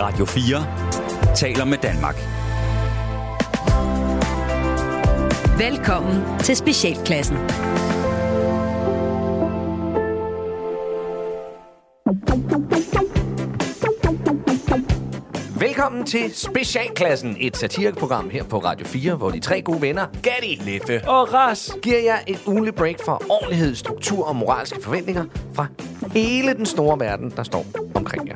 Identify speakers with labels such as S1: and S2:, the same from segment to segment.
S1: Radio 4 taler med Danmark.
S2: Velkommen til Specialklassen.
S3: Velkommen til Specialklassen, et satireprogram her på Radio 4, hvor de tre gode venner, Gatti, Leffe og Ras, giver jer et ugenligt break for ordentlighed, struktur og moralske forventninger fra hele den store verden, der står omkring jer.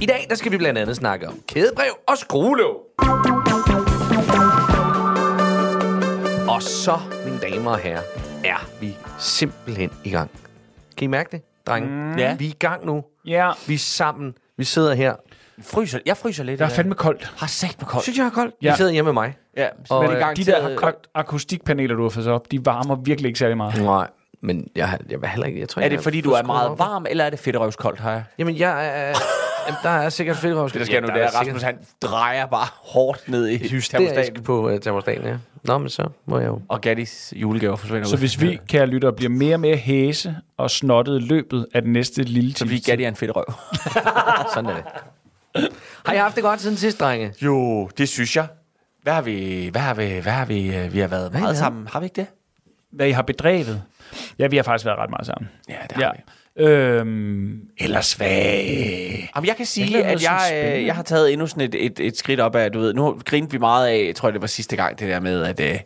S3: I dag der skal vi blandt andet snakke om kædebrev og skruelåg. Og så, mine damer og herrer, er vi simpelthen i gang. Kan I mærke det, drenge? Mm.
S4: Ja.
S3: Vi er i gang nu.
S5: Ja,
S3: Vi er sammen. Vi sidder her.
S4: Fryser, jeg fryser lidt.
S5: der er
S4: dag.
S5: fandme koldt.
S4: Har sagt med koldt.
S3: Synes jeg er koldt?
S5: Ja.
S3: Vi sidder hjemme med mig.
S4: Ja,
S3: Og,
S4: men i
S3: øh,
S4: gang
S5: De der ak- akustikpaneler, du har fået op, de varmer virkelig ikke særlig meget.
S3: Nej, men jeg, har- jeg vil heller ikke... Jeg tror,
S4: Er
S3: jeg
S4: det fordi, du er meget varm, eller er det fedterøvskoldt her?
S3: Jamen, jeg er... Jamen, der er sikkert fedt
S4: Det der sker nu, det er, Rasmus, han drejer bare hårdt ned i termostaten.
S3: på uh, termostaten, ja. Nå, men så må jeg jo...
S4: Og Gattis julegaver forsvinder
S5: Så
S4: ud.
S5: hvis vi, kære lyttere, bliver mere og mere hæse og snottet i løbet af den næste lille
S4: Så
S5: time,
S4: fordi Gatti er en fedt røv.
S3: Sådan er det. Har jeg haft det godt siden sidst, drenge?
S4: Jo, det synes jeg. Hvad har vi, hvad har vi, hvad har vi, øh, vi har været
S3: har I
S4: meget
S3: lavet?
S4: sammen. Har vi ikke det?
S5: hvad I har bedrevet. Ja, vi har faktisk været ret meget sammen.
S4: Ja, det har
S5: Ja.
S4: vi.
S5: Øhm, ellers hvad?
S4: Jamen, jeg kan sige,
S5: noget
S4: at jeg, øh, jeg har taget endnu sådan et, et, et skridt op af, du ved, nu grinte vi meget af, jeg tror, det var sidste gang, det der med, at, øh,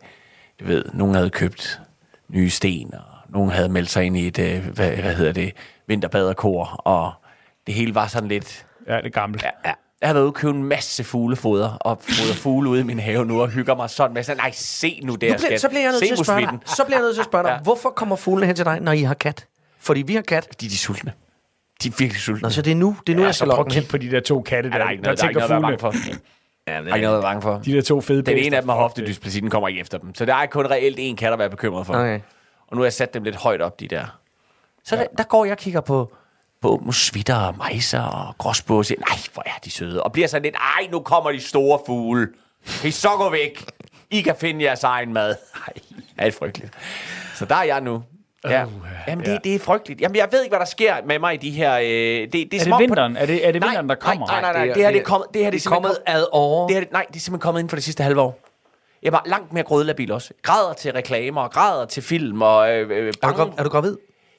S4: du ved, nogen havde købt nye sten, og nogen havde meldt sig ind i et, øh, hvad, hvad hedder det, vinterbaderkor, og det hele var sådan lidt,
S5: Ja, det gammelt.
S4: ja, ja. Jeg har været ude og købe en masse fuglefoder, og fodrer fugle ude i min have nu, og hygger mig sådan med, sådan, nej, se nu der,
S3: Nu bliver, så bliver jeg nødt til at spørge dig. Så bliver jeg nødt til at spørge dig.
S4: Ja.
S3: Hvorfor kommer fuglene hen til dig, når I har kat? Fordi vi har kat.
S4: De, de er sultne. De er virkelig sultne.
S3: Nå, så det er nu, det er nu,
S4: Ja,
S3: jeg skal lokke
S5: på de der to katte,
S4: Ja,
S5: der,
S4: der er ikke
S5: der
S4: noget, der er
S5: tænker
S4: bange for.
S3: Ja,
S4: Der er ikke noget at være bange for.
S5: De der to fede
S4: Den ene af dem har hoftedysplasi, den kommer ikke efter dem. Så der er kun reelt en kat at være bekymret for.
S3: Okay.
S4: Og nu har jeg sat dem lidt højt op, de der. Så ja. der, der går jeg og kigger på, på musvitter og mejser og siger, nej, hvor er de søde. Og bliver sådan lidt, ej, nu kommer de store fugle. Kan I så gå væk? I kan finde jeres egen mad. Nej, er det frygteligt. Så der er jeg nu. Ja. Jamen, det, det er frygteligt. Jamen, jeg ved ikke, hvad der sker med mig i de her... Øh, det, det er,
S5: Er det
S4: om på-
S5: vinteren? Er det, er det
S4: Nej,
S5: vinteren, der kommer?
S4: Nej, nej, nej. Det her, det er kommet... Det her, det er
S3: kommet ad over.
S4: det her, nej, det er simpelthen kommet inden for det sidste halve år. Jeg var langt mere grødlabil også. Græder til reklamer, græder til film, og øh, øh,
S3: Er du, er du gravid?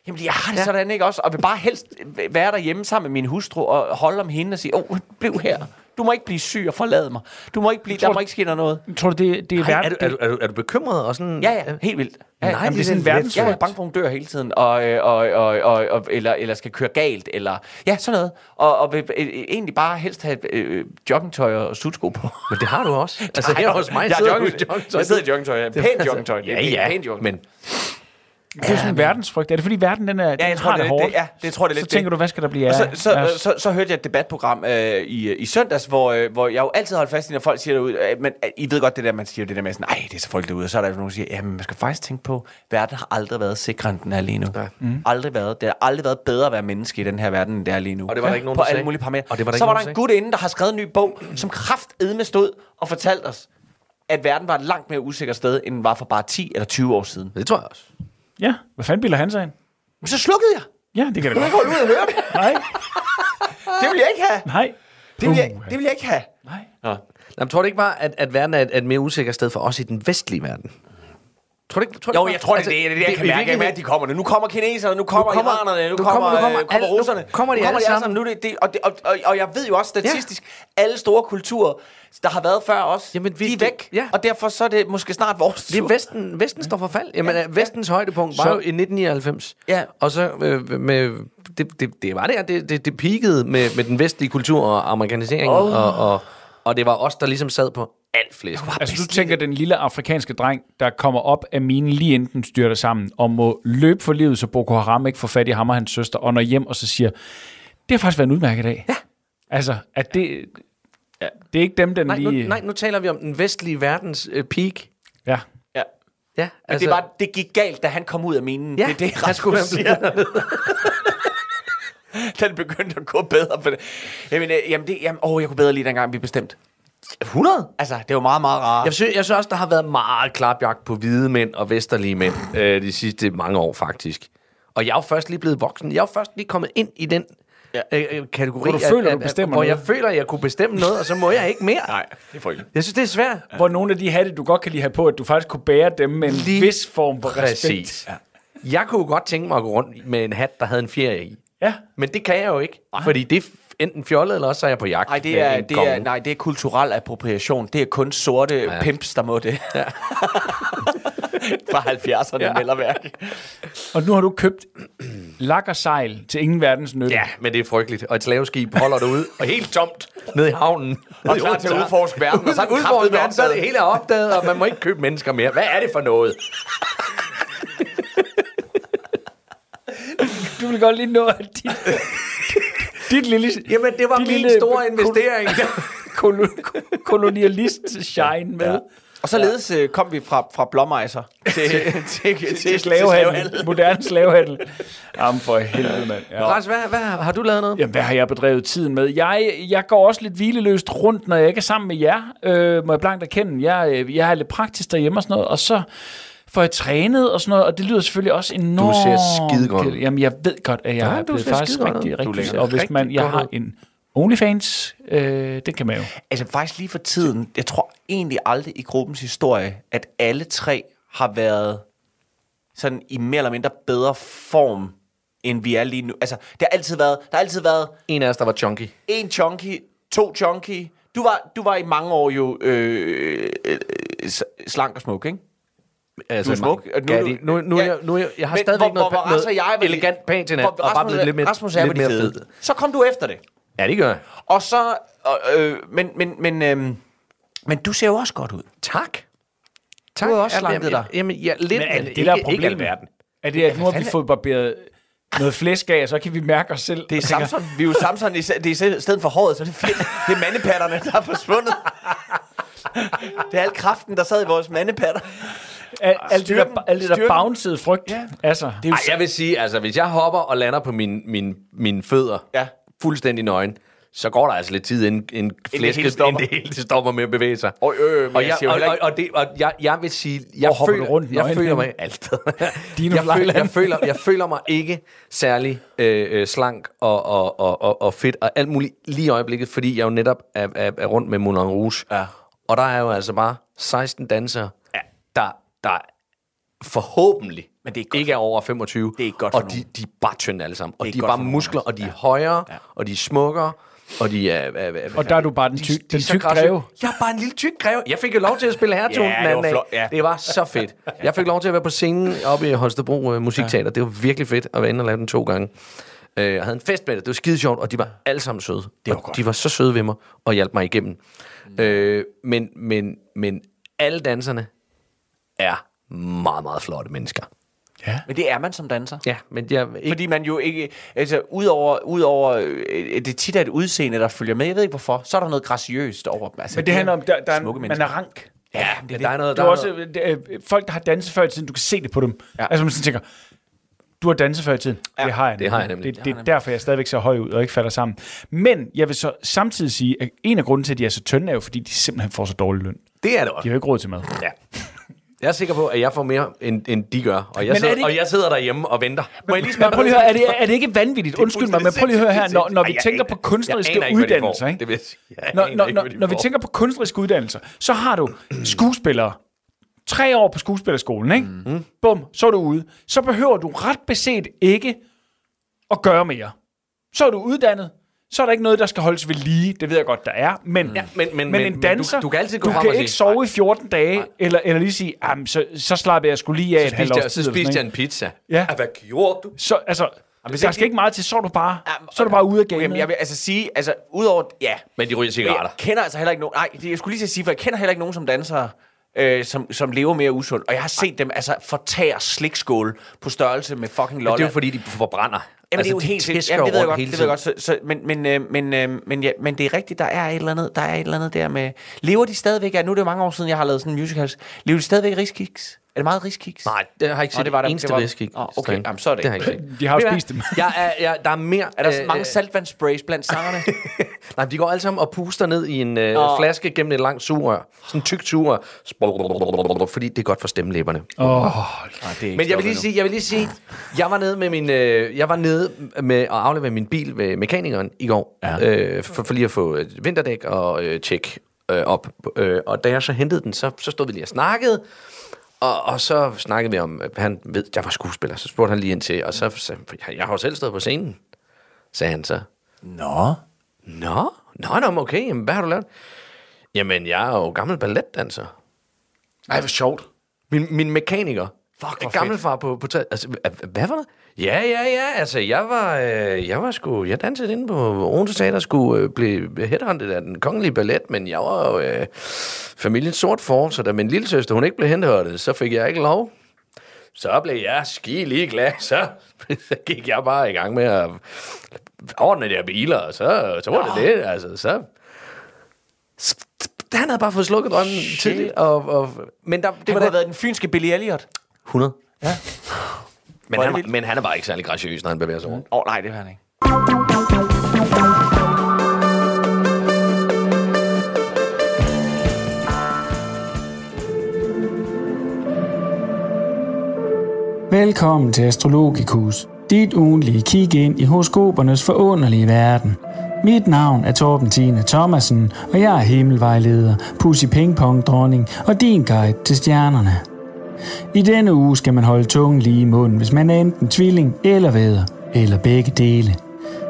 S4: Jamen, jeg har det
S3: Ja.
S4: sådan ikke også, og vil bare helst være derhjemme sammen med min hustru, og holde om hende og sige, åh, oh, bliv her. Du må ikke blive syg og forlade mig. Du må ikke blive, der må ikke ske noget.
S5: Tror du, det, det er verden?
S3: er, du, er, du, er, er du bekymret? Og sådan,
S4: Ja, ja, helt vildt. Ja,
S3: Nej,
S4: jamen,
S5: det er sådan en
S4: Ja,
S5: verdensfrygt.
S4: jeg er bange for, at hun dør hele tiden, og, øh, og, og, og, og, eller, eller skal køre galt, eller ja, sådan noget. Og, og vil øh, egentlig bare helst have øh, joggingtøj og sutsko på.
S3: Men det har du også. Altså her hos mig
S4: jeg,
S3: sidder joggingtøj.
S4: jeg sidder i joggingtøj. Pænt joggingtøj.
S3: Ja, ja, men
S5: det er sådan en verdensfrygt. Er det fordi verden den er,
S4: Ja, jeg
S5: den
S4: tror,
S5: har
S4: det, er
S5: hårdt?
S4: det, ja, det tror jeg, det er
S5: så
S4: lidt
S5: tænker
S4: det.
S5: du, hvad skal der blive af?
S4: så, så,
S5: Ja.
S4: så, så, så hørte jeg et debatprogram øh, i, i søndags, hvor, øh, hvor jeg jo altid holder fast i, når folk siger derude, øh, men øh, I ved godt det der, man siger det der med sådan, nej, det er så folk derude, og så er der jo nogen, der siger, jamen man skal faktisk tænke på, verden har aldrig været sikrere, end den er lige nu.
S3: Nej.
S4: Mm. Aldrig været. Det har aldrig været bedre at være menneske i den her verden, end det er lige nu.
S3: Og det var der ikke nogen,
S4: På
S3: der
S4: alle mulige parametre.
S3: Og det var der
S4: så var der en gut inde, der har skrevet en ny bog, som kraftedme stod og fortalte os, at verden var et langt mere usikkert sted, end den var for bare 10 eller 20 år siden.
S3: det tror jeg også.
S5: Ja, hvad fanden bilder han sig ind?
S4: Men så slukkede jeg.
S5: Ja, det kan det
S4: Jeg
S5: godt.
S4: går ud og høre det.
S5: Nej,
S4: Det vil jeg ikke have.
S5: nej.
S4: Det vil jeg, det vil jeg ikke have.
S5: Nej.
S4: Nå.
S3: Jamen, tror du ikke bare, at, at verden er et, et mere usikkert sted for os i den vestlige verden? Tror du ikke, tror du
S4: Jo,
S3: ikke
S4: jeg tror, det,
S3: altså,
S4: det, er det, det, jeg kan mærke,
S3: virkeligheden-
S4: at de kommer nu. Nu kommer kineserne, nu kommer,
S3: kommer-
S4: iranerne, nu,
S3: nu
S4: kommer,
S3: kommer- nu kommer
S4: øh, kommer
S3: alle- nu
S4: russerne.
S3: kommer de alle sammen.
S4: Nu, det, det, og, det, og, og, og jeg ved jo også statistisk, alle store kulturer, der har været før os,
S3: Jamen, vi-
S4: de er
S3: det-
S4: væk.
S3: ja.
S4: Og derfor så er det måske snart vores
S3: Det er
S4: tur.
S3: Vesten, Vesten står for fald. Jamen, ja, Vestens højdepunkt var
S5: Så-
S3: jo i 1999.
S4: Ja.
S3: Og så øh, med... Det, det, det var der, det, det, det peakede med, med den vestlige kultur og amerikanisering. Oh. Og, og, og det var os, der ligesom sad på alt flest.
S5: Altså, du tænker, den lille afrikanske dreng, der kommer op af minen lige inden den styrter sammen, og må løbe for livet, så Boko Haram ikke får fat i ham og hans søster, og når hjem og så siger, det har faktisk været en udmærket dag. Ja. Altså, at det, ja. det er ikke dem, den
S3: Nej, nu,
S5: lige...
S3: nej, nu taler vi om den vestlige verdens øh, peak.
S5: Ja.
S4: Ja.
S3: Ja,
S4: Altså, det, var, det gik galt, da han kom ud af minen.
S3: Ja,
S4: det er det,
S3: han skulle være.
S4: Den begyndte at gå bedre for det. Jamen, øh, jamen, det, jamen åh, jeg kunne bedre lide dengang, vi bestemte.
S3: 100?
S4: Altså, det var meget, meget rart.
S3: Jeg synes, jeg synes også, der har været meget klapjagt på hvide mænd og vesterlige mænd øh, de sidste mange år, faktisk. Og jeg er jo først lige blevet voksen. Jeg er jo først lige kommet ind i den ja. øh, kategori.
S5: Hvor du føler, du bestemmer
S3: Hvor jeg
S5: noget.
S3: føler, at jeg kunne bestemme noget, og så må jeg ikke mere.
S4: Nej, det er frygteligt.
S3: Jeg synes, det er svært.
S5: Hvor nogle af de hatte, du godt kan lide have på, at du faktisk kunne bære dem med en
S3: Lige
S5: vis form for
S3: Præcis.
S5: respekt.
S3: Jeg kunne godt tænke mig at gå rundt med en hat, der havde en ferie i.
S5: Ja.
S3: Men det kan jeg jo ikke, fordi det er enten fjollet, eller også er jeg på jagt.
S4: Nej, det er, det er, nej, det er kulturel appropriation. Det er kun sorte ja. pimps, der må det. Ja. Fra 70'erne, ja. eller værk.
S5: Og nu har du købt lak og sejl til ingen verdens nytte.
S3: Ja, men det er frygteligt. Og et slaveskib holder derude, og helt tomt nede i havnen.
S4: Og klar til at udforske verden, og så er
S3: Udforske verden, så er det hele opdaget, og man må ikke købe mennesker mere. Hvad er det for noget?
S5: Du vil godt lige nå, at dit, dit lille...
S3: Jamen, det var min
S5: lille
S3: store investering.
S5: kolo- kolonialist-shine med. Ja.
S4: Og således øh, kom vi fra, fra blåmejser til, til, til, til
S5: Slavehandel. Moderne slavehandel. Jamen for helvede, mand. Ja.
S3: Ras, hvad, hvad, har du lavet noget?
S5: Jamen, hvad har jeg bedrevet tiden med? Jeg, jeg går også lidt hvileløst rundt, når jeg ikke er sammen med jer, øh, må jeg blankt erkende. Jeg, jeg er lidt praktisk derhjemme og sådan noget, og så får jeg trænet og sådan noget, og det lyder selvfølgelig også enormt...
S3: Du ser skidegodt ud.
S5: Jamen, jeg ved godt, at jeg
S3: Ja,
S5: er
S3: du
S5: blevet faktisk rigtig,
S3: Du
S5: rigtig...
S3: ser
S5: Og hvis man, jeg har en OnlyFans, øh, det kan man jo.
S4: Altså faktisk lige for tiden, jeg tror egentlig aldrig i gruppens historie, at alle tre har været sådan i mere eller mindre bedre form, end vi er lige nu. Altså, det har altid været, der har altid været
S3: En af os, der var chunky.
S4: en chunky, to chunky. Du var, du var i mange år jo øh, øh, øh, slank og smuk, ikke?
S3: Altså,
S4: Du er smuk, nu du-
S3: nu, nu,
S4: Ja.
S3: ja. nu, jeg, jeg har
S4: Men
S3: stadigvæk
S4: hvor-
S3: noget,
S4: hvor- hvor Rasmus og jeg
S3: noget
S4: var-
S3: elegant pænt til og bare blevet lidt mere,
S4: Rasmus er
S3: lidt mere fed.
S4: Så kom du efter det.
S3: Ja, det gør jeg.
S4: Og så, øh, men, men, men, øh, men du ser jo også godt ud.
S3: Tak. Tak.
S4: Du har også slanket dig.
S3: Jamen, ja, lidt,
S5: Men er det det, der er
S3: ikke
S5: problemet?
S3: alverden.
S5: Er det, at nu har vi fået barberet noget flæsk af, og så kan vi mærke os selv?
S4: Det er Samson. Vi er jo Samson. Det er i stedet for håret, så det er fedt. Det er mandepatterne, der er forsvundet. Det er al kraften, der sad i vores mandepatter.
S5: Al, alt det der, alt det der bouncede frygt.
S4: Ja.
S5: Altså, det er jo
S3: Ej, jeg vil sige, altså, hvis jeg hopper og lander på mine, mine, mine fødder,
S4: Ja.
S3: fuldstændig nøgen, så går der altså lidt tid, inden, inden flæsket,
S4: hele stopper.
S3: inden det hele stopper med at bevæge sig.
S4: Og, øh,
S3: og,
S4: jeg
S3: jeg, og, og, og, det, og jeg, jeg vil sige, jeg
S5: Hvor
S3: føler,
S5: rundt
S3: jeg føler mig altid. Jeg, føler, jeg, føler, jeg føler mig ikke særlig øh, øh, slank og, og, og, og, og fedt og alt muligt lige i øjeblikket, fordi jeg jo netop er, er, er rundt med Moulin Rouge.
S4: Ja.
S3: Og der er jo altså bare 16 dansere, ja. der, der forhåbentlig
S4: Men det er ikke
S3: er over 25.
S4: Det er godt for
S3: Og de, de er bare tynde alle sammen. Og de er bare muskler, og de er
S4: Ja.
S3: højere,
S4: Ja.
S3: og de er smukkere, og de er... er, er
S5: Og der er du bare den, ty,
S3: de
S5: den
S3: er så
S5: tyk
S3: graciøse.
S5: greve.
S3: Jeg er bare en lille tyk greve. Jeg fik jo lov til at spille hertun
S4: Ja,
S3: den
S4: det
S3: anden
S4: var
S3: dag.
S4: flot, ja.
S3: Det var så fedt. Jeg fik lov til at være på scenen oppe i Holstebro uh, Musikteater. Det var virkelig fedt at være inde og lave den to gange. Uh, jeg havde en fest med det. Det var skide sjovt, og de var alle sammen søde. Det var godt. De var så søde ved mig og hjalp mig igennem. Mm. Uh, men, men, men alle danserne er meget, meget flotte mennesker.
S5: Ja.
S4: Men det er man som danser.
S3: Ja, men jeg ikke...
S4: Fordi man jo ikke, altså udover, udover øh, det tit er et udseende, der følger med, jeg ved ikke hvorfor, så er der noget graciøst over dem. Altså,
S5: Men det handler om, der, der er,
S4: smukke
S5: man
S4: mennesker.
S5: er rank.
S3: ja, det, der er noget...
S5: Du
S3: Der
S5: er også,
S3: noget,
S5: det, øh, folk, der har danset før i tiden, du kan se det på dem.
S4: Ja.
S5: Altså man sådan tænker, du har danset før i tiden. Ja, det har jeg
S3: det har jeg nemlig.
S5: Det, det er derfor, jeg stadigvæk ser høj ud og ikke falder sammen. Men jeg vil så samtidig sige, at en af grunden til, at de er så tynde, er jo, fordi de simpelthen får så dårlig løn.
S3: det er det
S5: De
S3: også.
S5: har jo ikke råd til mad.
S3: Ja. Jeg er sikker på, at jeg får mere, end, end de gør. Og jeg,
S5: er
S3: sidder,
S5: det ikke-
S3: og jeg sidder derhjemme og venter.
S4: Må jeg lige
S5: Men prøv lige at høre, er det, er det ikke vanvittigt? Undskyld mig, men prøv lige at høre her, når, når vi
S3: Ej, jeg
S5: tænker
S3: aner-
S5: på kunstneriske uddannelser, ikke?
S3: Det vil
S5: når, når, når, når vi tænker på kunstneriske uddannelser, så har du skuespillere. Tre år på skuespillerskolen, ikke? Mm. Bum, så er du ude. Så behøver du ret beset ikke at gøre mere. Så er du uddannet. Så er der ikke noget, der skal holdes ved lige. Det ved jeg godt, der er. Men, ja,
S3: men- men-
S5: men
S3: men-
S5: en
S3: men
S5: danser,
S3: du- du kan altid gå
S5: du kan ikke
S3: sige,
S5: sove i 14 dage, eller, eller lige sige, "Jamen, så, så slapper jeg skulle lige af et
S3: Så
S5: halvt års
S3: jeg, så spiste jeg en pizza.
S5: Ja.
S3: Ah, Hvad gjorde du?
S5: Så, altså,
S4: hvis
S5: der skal ikke meget til, så er du bare, så er du bare ude af gamet.
S4: Jamen, jeg vil altså sige, altså udover, ja,
S3: Men de ryger
S4: Men
S3: cigaretter.
S4: Jeg kender altså heller ikke nogen... Nej, det, jeg skulle lige til at sige, for jeg kender heller ikke nogen som dansere, øh, som, som lever mere usundt. Og jeg har set dem altså fortære slikskål på størrelse med fucking
S3: Men
S4: Lolland.
S3: det er jo fordi, de forbrænder.
S4: Jamen, det er jo
S3: de
S4: helt sindssygt. Jamen, det ved jeg godt, det ved jeg godt. Så, så, men, men, øh, men, øh, men, ja, men det er rigtigt, der er et eller andet, der er et eller andet der med... Lever de stadigvæk af... Nu er det jo mange år siden, jeg har lavet sådan en musicals. Lever de stadigvæk af riskiks? Det meget riskiks?
S3: Nej, det har jeg ikke set
S4: det var
S3: det
S4: der-
S3: eneste
S4: det var-
S3: risk i.
S4: Åh, okay. Jamen, så er det
S3: det har jeg
S4: ikke.
S3: set.
S5: De har jo spist dem.
S3: Jeg er, jeg, der er mere...
S4: Er der
S3: øh,
S4: mange
S3: øh,
S4: saltvandssprays blandt sangerne?
S3: Nej, de går alle sammen og puster ned i en øh, flaske gennem et langt sugerør. Sådan en tyk sugerør. Fordi det er godt for stemmelæberne.
S5: Åh,
S4: Nej, det er
S3: Men jeg vil lige sige, jeg vil lige sige, jeg var nede med min, øh, jeg var nede med at aflevere min bil ved mekanikeren i går,
S4: Ja.
S3: øh, for, for lige at få et vinterdæk og øh, tjek øh, op. Øh, og da jeg så hentede den, så, så stod vi lige og snakkede, og, og så snakkede vi om, at han ved, jeg var skuespiller, så spurgte han lige ind til, og så sagde jeg, har jo selv stået på scenen, sagde han så.
S4: Nå.
S3: Nå, nå, nå, okay, jamen, hvad har du lavet? Jamen, jeg er jo gammel balletdanser.
S5: Ej, hvor sjovt.
S3: Min, min mekaniker.
S4: Fuck, hvor
S3: gammel far på, på taget. Altså, hva- hvad var det? Ja, ja, ja. Altså, jeg var, øh, jeg var sgu... Jeg dansede inde på Odense Teater, skulle øh, blive headhunted af den kongelige ballet, men jeg var jo øh, familiens sort for, så da min lille søster, hun ikke blev hentet, så fik jeg ikke lov. Så blev jeg ski lige glad, så, så gik jeg bare i gang med at ordne de her biler, og så, så var det det. Altså, så, han havde bare fået slukket drømmen tidligt, og, og, men der, det
S4: Det
S3: var
S4: kunne
S3: det,
S4: have været den fynske Billy Elliot.
S3: 100.
S4: Ja.
S3: Men
S4: er
S3: han, men han er bare ikke særlig graciøs, når han bevæger sig rundt.
S4: Åh, oh, nej, det var han ikke.
S2: Velkommen til Astrologikus, dit ugenlige kig ind i horoskopernes forunderlige verden. Mit navn er Torben Tine Thomasen, og jeg er himmelvejleder, Pussy Ping Pong dronning og din guide til stjernerne. I denne uge skal man holde tungen lige i munden, hvis man er enten tvilling eller væder, eller begge dele.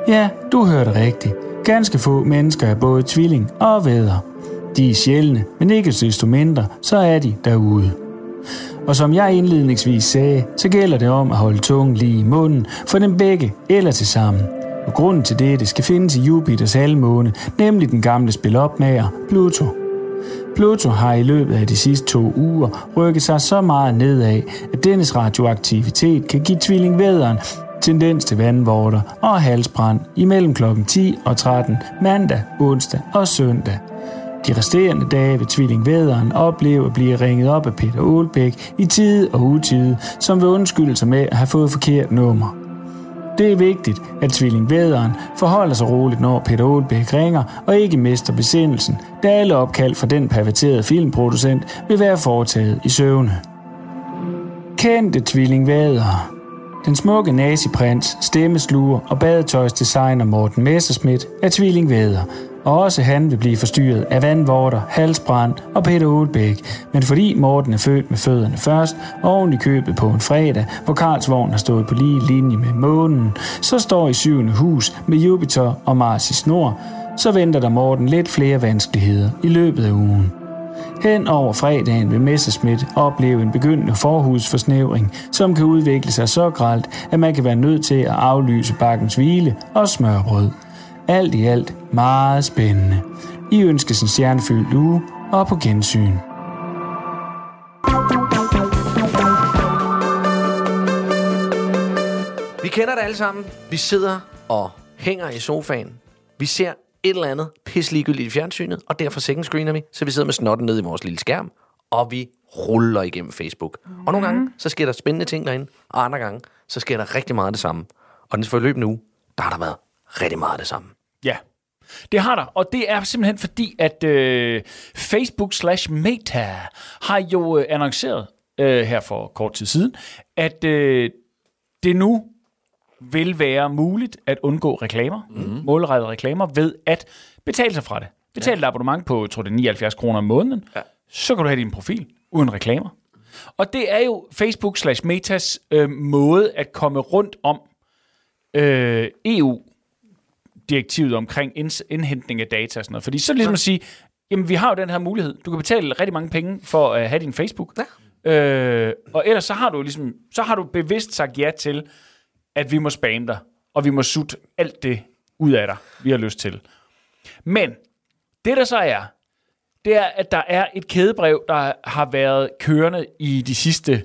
S2: Ja, du hørte rigtigt. Ganske få mennesker er både tvilling og væder. De er sjældne, men ikke desto mindre, så er de derude. Og som jeg indledningsvis sagde, så gælder det om at holde tungen lige i munden, for dem begge eller til sammen. Og grunden til det, det skal findes i Jupiters halvmåne, nemlig den gamle spilopmager, Pluto. Pluto har i løbet af de sidste to uger rykket sig så meget nedad, at dennes radioaktivitet kan give tvillingvæderen tendens til vandvorter og halsbrand imellem kl. 10 og 13 mandag, onsdag og søndag. De resterende dage vil tvillingvæderen opleve at blive ringet op af Peter Olbæk i tide og utide, som vil undskylde sig med at have fået forkert nummer. Det er vigtigt, at tvillingvæderen forholder sig roligt, når Peter Aalbæk ringer, og ikke mister besindelsen, da alle opkald fra den perverterede filmproducent vil være foretaget i søvne. Kendte tvillingvædere Den smukke naziprins, stemmesluger og badetøjsdesigner Morten Messerschmidt er tvillingvæder, også han vil blive forstyrret af vandvorter, halsbrand og Peter Aalbæk. Men fordi Morten er født med fødderne først, og oven i købet på en fredag, hvor Karlsvogn har stået på lige linje med månen, så står i syvende hus med Jupiter og Mars i snor, så venter der Morten lidt flere vanskeligheder i løbet af ugen. Hen over fredagen vil Messerschmidt opleve en begyndende forhudsforsnævring, som kan udvikle sig så gralt, at man kan være nødt til at aflyse bakkens hvile og smørbrød. Alt i alt meget spændende. I ønskes en stjernefyldt uge og på gensyn.
S3: Vi kender det alle sammen. Vi sidder og hænger i sofaen. Vi ser et eller andet pisligegyldigt i fjernsynet, og derfor second screener vi, så vi sidder med snotten ned i vores lille skærm, og vi ruller igennem Facebook. Mm. Og nogle gange, så sker der spændende ting derinde, og andre gange, så sker der rigtig meget af det samme. Og den forløbende uge, der har der været rigtig meget af det samme.
S5: Ja, det har der, og det er simpelthen fordi, at øh, Facebook slash Meta har jo øh, annonceret øh, her for kort tid siden, at øh, det nu vil være muligt at undgå reklamer, mm. målrettede reklamer, ved at betale sig fra det. Betal ja. et abonnement på, jeg tror det er 79 kroner om måneden, ja. så kan du have din profil uden reklamer. Og det er jo Facebook slash Metas øh, måde at komme rundt om øh, EU direktivet omkring indhentning af data og sådan noget. Fordi så ligesom at sige, jamen vi har jo den her mulighed. Du kan betale rigtig mange penge for at have din Facebook. Ja. Øh, og ellers så har du ligesom, så har du bevidst sagt ja til, at vi må spamme dig, og vi må sutte alt det ud af dig, vi har lyst til. Men det der så er, det er, at der er et kædebrev, der har været kørende i de sidste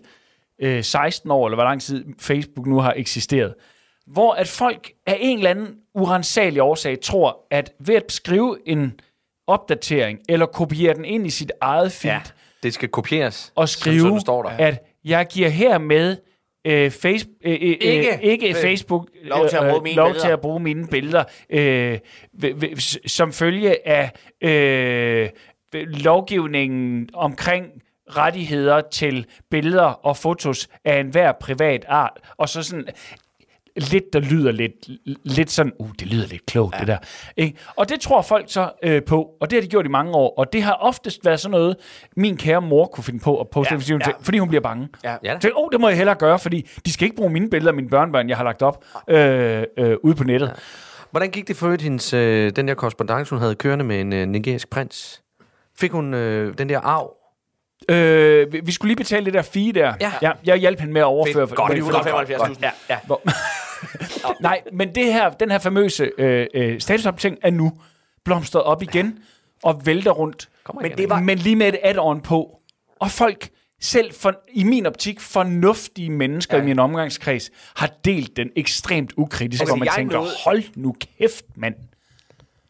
S5: øh, 16 år, eller hvor lang tid Facebook nu har eksisteret, hvor at folk af en eller anden urensagelig årsag tror, at ved at skrive en opdatering, eller kopiere den ind i sit eget feed,
S3: Ja, det skal kopieres.
S5: og
S3: som
S5: skrive,
S3: sådan står der.
S5: at jeg giver hermed øh, face, øh, øh, ikke,
S3: Ikke.
S5: ikke
S3: Øh,
S5: Facebook
S4: lov til at bruge mine
S5: lov
S4: billeder.
S5: til at bruge mine billeder øh, v- v- som følge af øh, lovgivningen omkring rettigheder til billeder og fotos af enhver privat art, og så sådan lidt, der lyder lidt, lidt sådan, uh, det lyder lidt klogt, ja. det der. Ikke? Og det tror folk så øh, på, og det har de gjort i mange år, og det har oftest været sådan noget, min kære mor kunne finde på at poste,
S4: Ja,
S5: fordi, hun,
S4: ja.
S5: fordi hun bliver bange.
S4: Ja.
S3: Ja.
S5: Så, oh, det må jeg hellere gøre, fordi de skal ikke bruge mine billeder af mine børnebørn, jeg har lagt op øh, øh, ude på nettet. Ja.
S3: Hvordan gik det for øvrigt, hendes, øh, den der korrespondance, hun havde kørende med en øh, nigerisk prins? Fik hun øh, den der arv?
S5: Øh, vi- skulle lige betale det der fee der.
S3: Ja.
S5: ja jeg hjalp hende med at overføre.
S4: Godt,
S5: men-
S4: 175.000.
S5: Ja, ja. Hvor, nej, men det her, den her famøse øh, øh, statusopdatering er nu blomstret op igen og vælter rundt.
S3: Kommer
S5: Men,
S3: igen,
S5: det var, men lige med et add-on på. Og folk, selv for, i min optik, fornuftige mennesker ja. i min omgangskreds, har delt den ekstremt ukritisk,
S4: Altså,
S5: altså, hvor man
S4: jeg
S5: tænker,
S4: nåede-
S5: hold nu kæft, mand.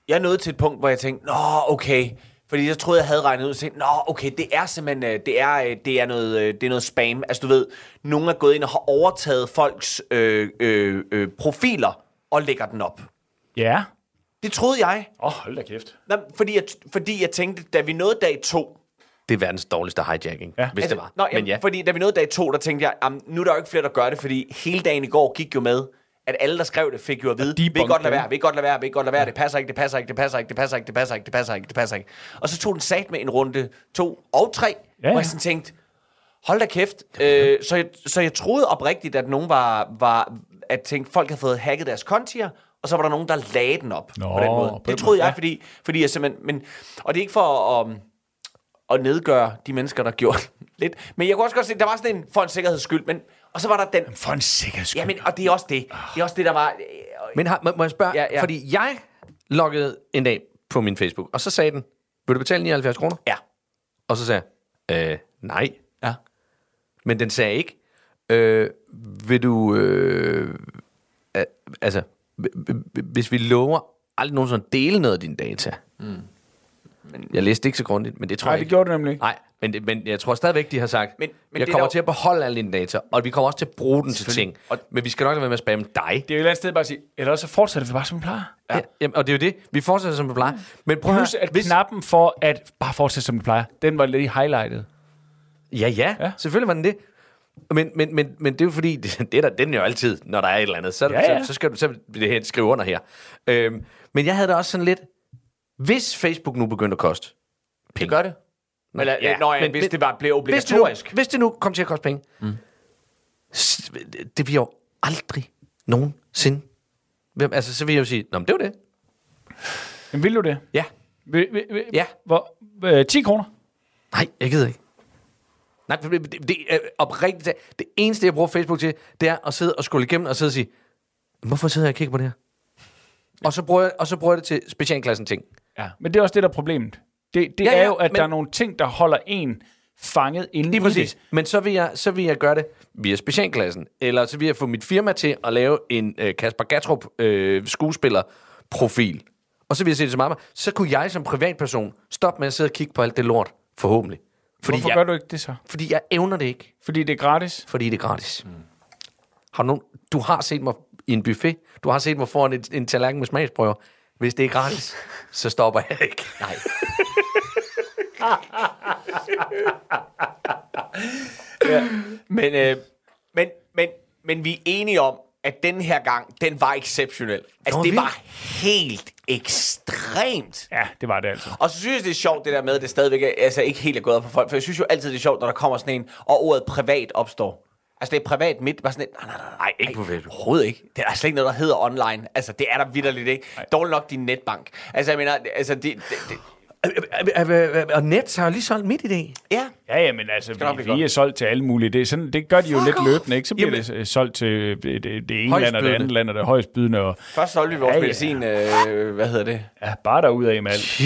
S4: Jeg nåede til et punkt, hvor jeg tænkte, nå, okay. Fordi jeg troede, jeg havde regnet ud og tænkte, nå, okay, det er simpelthen, øh, det er, øh, det er, noget, øh, det er noget spam. Altså, du ved, nogen er gået ind og har overtaget folks øh, øh, øh, profiler og lægger den op.
S5: Ja.
S4: Det troede jeg.
S5: Åh, oh, hold da kæft.
S4: Nå, fordi, jeg, fordi jeg tænkte, da vi nåede dag to,
S3: Det er verdens dårligste hijacking,
S5: Ja.
S3: hvis det var.
S4: Nå,
S3: Men
S4: jamen,
S3: ja.
S4: Fordi da vi nåede dag to, der tænkte jeg, jamen, nu er der jo ikke flere, der gør det, fordi hele dagen i går gik jo med, at alle, der skrev det, fik jo at vide, vi kan godt lade være, vi kan godt lade være, vi kan godt lade være, det passer ikke, det passer ikke, det passer ikke, det passer ikke, det passer ikke, det passer ikke, det passer ikke. Og så tog den sat med en runde to og tre, ja,
S5: Ja,
S4: hvor jeg sådan tænkte, hold da kæft. Øh, så, jeg, så jeg troede oprigtigt, at nogen var, var at tænke, folk havde fået hacket deres kontier, og så var der nogen, der lagde den op
S5: Nå,
S4: på den måde. Det troede jeg,
S5: ja.
S4: fordi, fordi jeg simpelthen, men, og det er ikke for at, um, at nedgøre de mennesker, der gjorde lidt. Men jeg kunne også godt se, der var sådan en for en sikkerheds skyld, men, og så var der den,
S5: For en sikkerheds skyld.
S4: ja, men, og det er også det. Det er også det, der var,
S3: Men har, må, må jeg spørge?
S4: Ja, ja.
S3: Fordi jeg loggede en dag på min Facebook, og så sagde den, vil du betale 79 kroner?
S4: ja,
S3: Og så sagde jeg, øh, nej.
S4: ja.
S3: Men den sagde ikke, øh, vil du, øh, øh, altså, hvis vi lover aldrig nogensinde at dele noget af dine data. Mm. Men, jeg læste ikke så grundigt, men det tror
S5: Nej,
S3: jeg
S5: det
S3: ikke.
S5: gjorde det nemlig ikke.
S3: Nej, men, det, men jeg tror stadigvæk, de har sagt,
S4: Men-
S3: men, jeg
S4: det er
S3: kommer
S4: dog-
S3: til at beholde alle dine data, og vi kommer også til at bruge den til ting. Og, men vi skal nok være med at spamme dig.
S5: Det er jo et eller andet sted bare at sige, eller så fortsætter vi bare som vi plejer.
S3: Ja. Jamen, og det er jo det. Vi fortsætter som vi plejer. Men prøv at
S5: Plus at knappen for at bare fortsætte som vi plejer, den var lidt highlightet.
S3: Ja, ja,
S5: Ja.
S3: ja. Selvfølgelig var den det. Men, men, men, men det er jo fordi, det, det er der, den er jo altid, når der er et eller andet. Så,
S5: Ja,
S3: ja,
S5: ja.
S3: ja. så, så skal du så det her, skrive under her. Øhm, men jeg havde da også sådan lidt, hvis Facebook nu begyndte at koste
S4: Det
S3: penge.
S4: gør det. Eller, ja, når jeg,
S3: men-
S4: hvis
S3: men-
S4: det bare blev
S3: Hvis det, nu,
S4: obligatorisk.
S3: hvis det nu kom til at koste penge, mm. det bliver jo aldrig nogensinde. Hvem, altså, så vil jeg jo sige, Nå, men det var det.
S5: Men vil du det?
S3: Ja.
S5: Vil, vil, vil,
S3: Ja.
S5: Hvor, øh, 10 kroner?
S3: Nej, jeg gider ikke. Nej, det, det, det er oprigtigt. Det eneste, jeg bruger Facebook til, det er at sidde og scrolle igennem og sidde og sige, hvorfor sidder jeg og kigger på det her? Og så bruger jeg, og så bruger jeg det til specialklassen ting.
S5: Ja. Men det er også det, der er problemet. Det, det ja,
S3: Ja,
S5: er jo, at
S3: men-
S5: der er nogle ting, der holder en fanget inde
S3: Lige
S5: i
S3: præcis.
S5: det.
S3: Men så vil, jeg, så vil jeg gøre det via specialklassen. Eller så vil jeg få mit firma til at lave en øh, Kasper Gatrup øh, skuespillerprofil. Og så vil jeg se det så meget. Så kunne jeg som privatperson stoppe med at sidde og kigge på alt det lort. Forhåbentlig. Fordi
S5: Hvorfor
S3: jeg,
S5: gør du ikke det så?
S3: Fordi jeg evner det ikke.
S5: Fordi det er gratis?
S3: Fordi det er gratis. Mm. Har du, nogen, du har set mig i en buffet. Du har set mig foran en, en tallerken med smagsprøver. Hvis det er gratis, så stopper jeg ikke. Nej.
S4: Men, øh, men, men, men vi er enige om, at den her gang, den var exceptionel. Altså, det var helt ekstremt.
S5: Ja, det var det altså.
S4: Og så synes jeg, det er sjovt, det der med, at det stadigvæk er, altså, ikke helt er gået op på folk. For jeg synes jo altid, det er sjovt, når der kommer sådan en, og ordet privat opstår. Altså, det er privat midt. Bare sådan et, nej, nej, nej, nej,
S3: ikke på Facebook.
S4: Overhovedet ikke. Det er slet ikke noget, der hedder online. Altså, det er der vidderligt ikke. Dårligt nok din netbank. Altså, jeg mener, altså, det, det, det
S3: Og Nets har lige solgt midt i det.
S4: ja.
S5: Ja, ja, men altså, vi, vi er solgt til alle mulige. Det, er sådan, det gør de jo
S3: Fuck
S5: lidt
S3: off.
S5: løbende, ikke? Så bliver
S3: Jamen-
S5: det solgt til det, det, ene land og det andet land, og det højst bydende. Og,
S4: Først solgte vi vores
S5: Ja, ja.
S4: medicin, øh, hvad hedder det?
S5: ja, bare derud af med alt. Ja,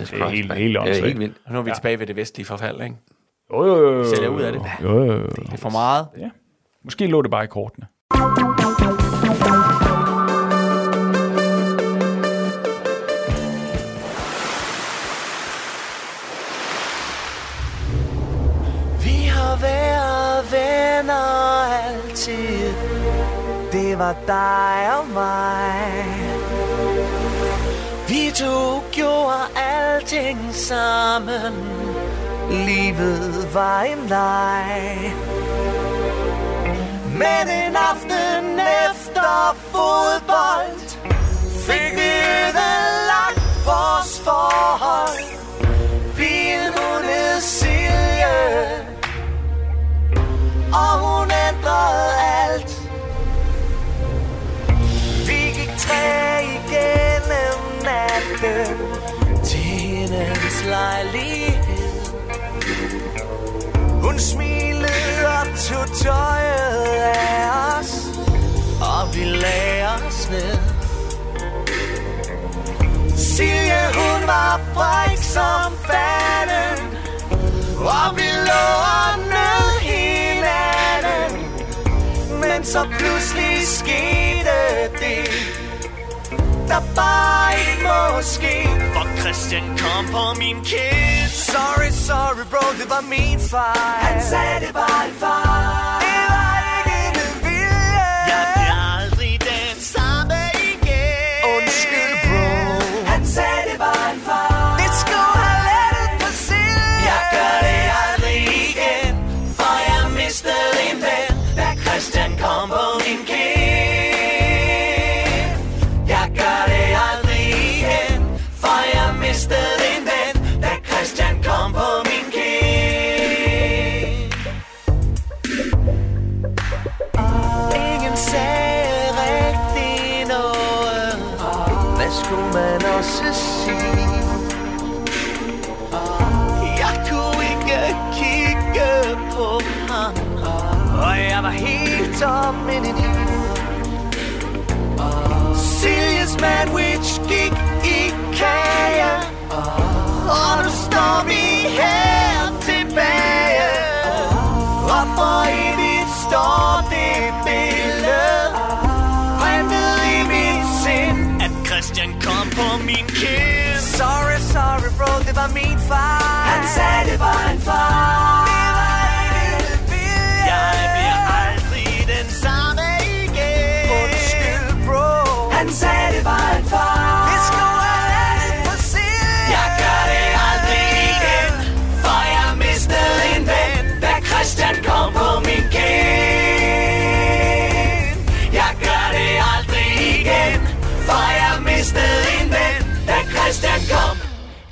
S5: det er helt,
S3: mand.
S5: helt
S3: Ja, helt vildt.
S4: Nu er vi ja. tilbage ved det vestlige forfald, ikke?
S5: Jo, jo, jo, jo.
S4: Sælger ud af det.
S5: Jo, jo, jo.
S4: Det er for meget.
S5: Ja. Måske lå det bare i kortene.
S4: Vi har været væk
S6: kender altid Det var dig og mig Vi to gjorde alting sammen Livet var en leg. Men en aften efter fodbold Fik vi ødelagt vores forhold. Pigen hun hed Silje Og hun ændrede alt. Vi gik tre igennem natten Til hendes lejlighed. Hun smilede og tog tøjet af os Og vi lagde os ned Silje, hun var fræk som fanden Og vi lå og nød hinanden. Men så pludselig skete det Der bare ikke må ske For Christian kom på min kind Sorry, sorry bro, det var min fejl Han sagde, det var en fejl helt tom indeni Siljes sandwich gik i kage Og nu står vi her tilbage Og for evigt står det billede Printet i mit sind At Christian kom på min kind Sorry, sorry bro, det var min far Han sagde det var en far Det var med vilje Jeg bliver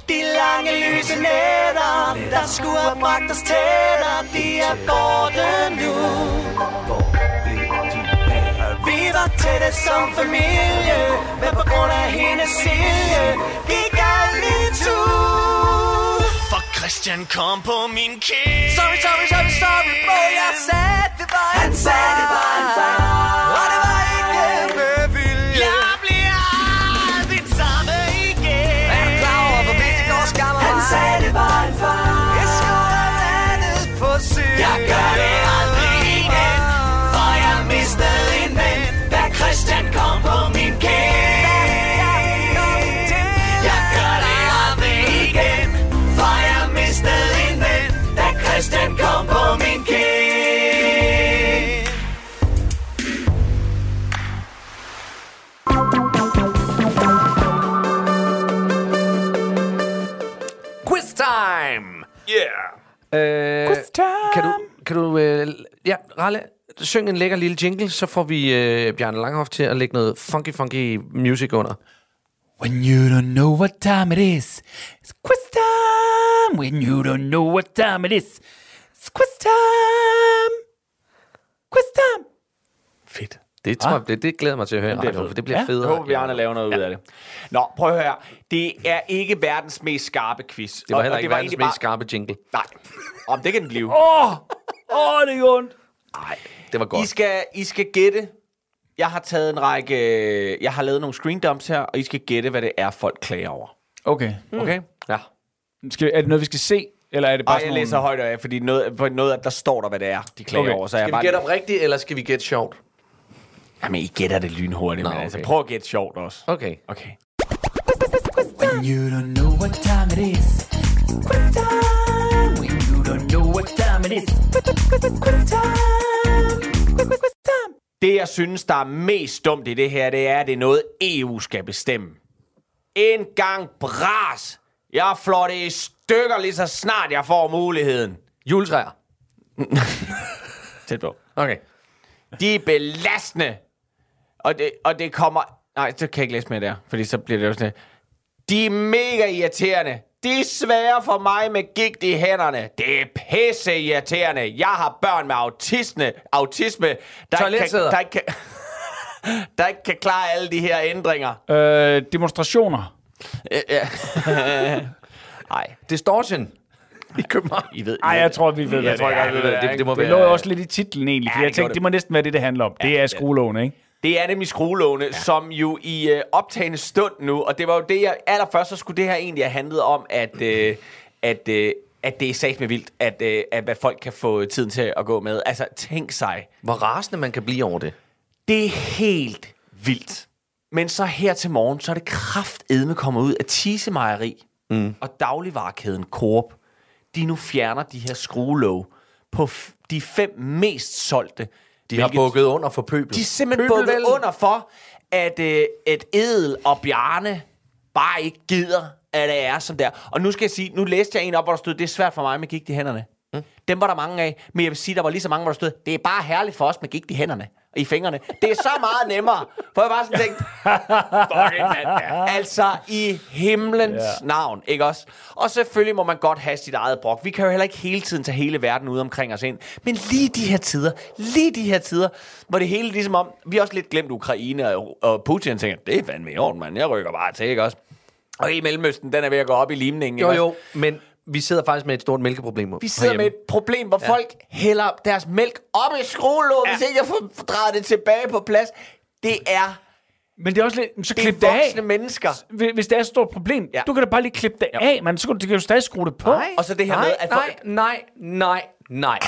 S6: de lange lyse nætter, der skulle have bragt os tættere, de er borte nu. Vi var tætte som familie, men på grund af hendes silje, gik alt i tu. For Christian kom på min kind. Sorry, sorry, sorry, sorry, bro, jeg sagde, det var en Han sagde, det var en fejl.
S3: Øh,
S5: Quiz time!
S3: Kan du, kan du øh, ja, Ralle, syng en lækker lille jingle, så får vi øh, Bjarne Langhoff til at lægge noget funky, funky music under.
S5: When you don't know what time it is, it's quiz time. When you don't know what time it is, it's quiz time. Quiz time.
S3: Det, tror jeg, det, det glæder mig til at høre i
S4: bliver
S3: radioen,
S4: fedt.
S3: for det bliver
S5: Ja.
S3: federe.
S4: Jeg håber, vi andre laver noget ud af det. Nå, prøv at høre. Det er ikke verdens mest skarpe quiz.
S3: Det var
S4: Og-
S3: heller ikke
S4: var
S3: verdens mest skarpe jingle.
S4: Nej, om det kan den blive.
S5: Åh, oh, oh, det er ondt.
S3: Nej, det var
S4: I
S3: godt.
S4: skal, I skal gætte. Jeg har taget en række... Jeg har lavet nogle screen dumps her, og I skal gætte, hvad det er, folk klager over.
S5: Okay.
S4: Okay?
S3: Ja.
S5: Skal, er det noget, vi skal se? Eller er det bare
S4: Bare
S5: sådan
S4: jeg læser højt af, fordi noget, på noget der står der, hvad det er, de klager
S5: Okay.
S4: over. Så jeg
S3: Skal vi
S4: bare...
S3: gætte op rigtigt, eller skal vi gætte sjovt?
S4: Jamen, I gætter det lynhurtigt,
S3: Nå,
S4: men altså,
S3: okay.
S4: prøv at gætte sjovt også.
S3: Okay.
S4: Okay.
S5: When you don't know what time it is. Quiz time. When you don't know what time it is. Quiz, quiz, quiz, quiz time.
S4: Det, jeg synes, der er mest dumt i det her, det er, at det er noget, EU skal bestemme. En gang bras. Jeg flår det i stykker lige så snart jeg får muligheden.
S3: Juletræer.
S4: Tæt på.
S3: Okay.
S4: De er belastende. Og det, og det kommer... Nej, så kan jeg ikke læse mere der, fordi så bliver det jo sådan... De er mega irriterende. De er svære for mig med gigt i hænderne. Det er pisse irriterende. Jeg har børn med autisme, autisme der, ikke kan, der, ikke kan, der ikke kan klare alle de her ændringer.
S5: Øh, demonstrationer.
S4: Øh, ja. Nej,
S3: Distortion. I København.
S4: I ved.
S5: Ej, jeg tror, vi ved,
S3: Jeg tror
S5: det er.
S3: godt, vi ved det. Det- det må
S5: det
S3: være-
S5: lå jo også lidt i titlen egentlig,
S4: Ja,
S5: jeg
S4: det
S5: tænkte,
S4: gjorde
S5: det må næsten være det, det handler om. Det er skruelån, ikke?
S4: Det er nemlig skruelåne, ja. som jo i øh, optagende stund nu, og det var jo det, jeg allerførst, så skulle det her egentlig have handlet om, at, øh, at, øh, at det er sat med vildt, at, øh, at hvad folk kan få tiden til at gå med. Altså, tænk sig.
S3: Hvor rasende man kan blive over det.
S4: Det er helt vildt. Men så her til morgen, så er det kraftedme kommet ud af Tise Mejeri mm. og dagligvarekæden Coop. De nu fjerner de her skruelåg på de fem mest solgte.
S3: De har bukket under for pøbel.
S4: De er simpelthen bukket under for, at øh, et Edel og Bjarne bare ikke gider, at det er som der. Og nu skal jeg sige, nu læste jeg en op, hvor der stod, det er svært for mig med gigt i hænderne. Mm. Dem var der mange af, men jeg vil sige, der var lige så mange, hvor der stod, det er bare herligt for os med gigt i hænderne i fingrene. Det er så meget nemmere. For jeg bare sådan tænkte, fucking mand. Altså i himlens yeah. navn, ikke også? Og selvfølgelig må man godt have sit eget brok. Vi kan jo heller ikke hele tiden tage hele verden ud omkring os ind. Men lige de her tider, lige de her tider, hvor det hele ligesom om, vi har også lidt glemt Ukraine og, og Putin tænker, det er fandme i orden, mand. Jeg rykker bare til, ikke også? Og i Mellemøsten, den er ved at gå op i limningen.
S3: Jo, jo, men vi sidder faktisk med et stort mælkeproblem.
S4: Vi sidder med et problem, hvor ja. folk hælder deres mælk op i skruelåg, ja. hvis ikke jeg får drejet det tilbage på plads. Det er,
S5: Men det er også lidt, så
S4: det
S5: klip
S4: er
S5: det af.
S4: voksne mennesker.
S5: Hvis hvis det er et stort problem,
S4: Ja.
S5: du kan da bare lige klippe det af, men så kan du, du kan jo stadig skrue det på.
S3: Nej,
S4: Og så det her
S3: nej,
S4: med, at
S3: nej,
S4: folk-
S3: nej, nej, nej.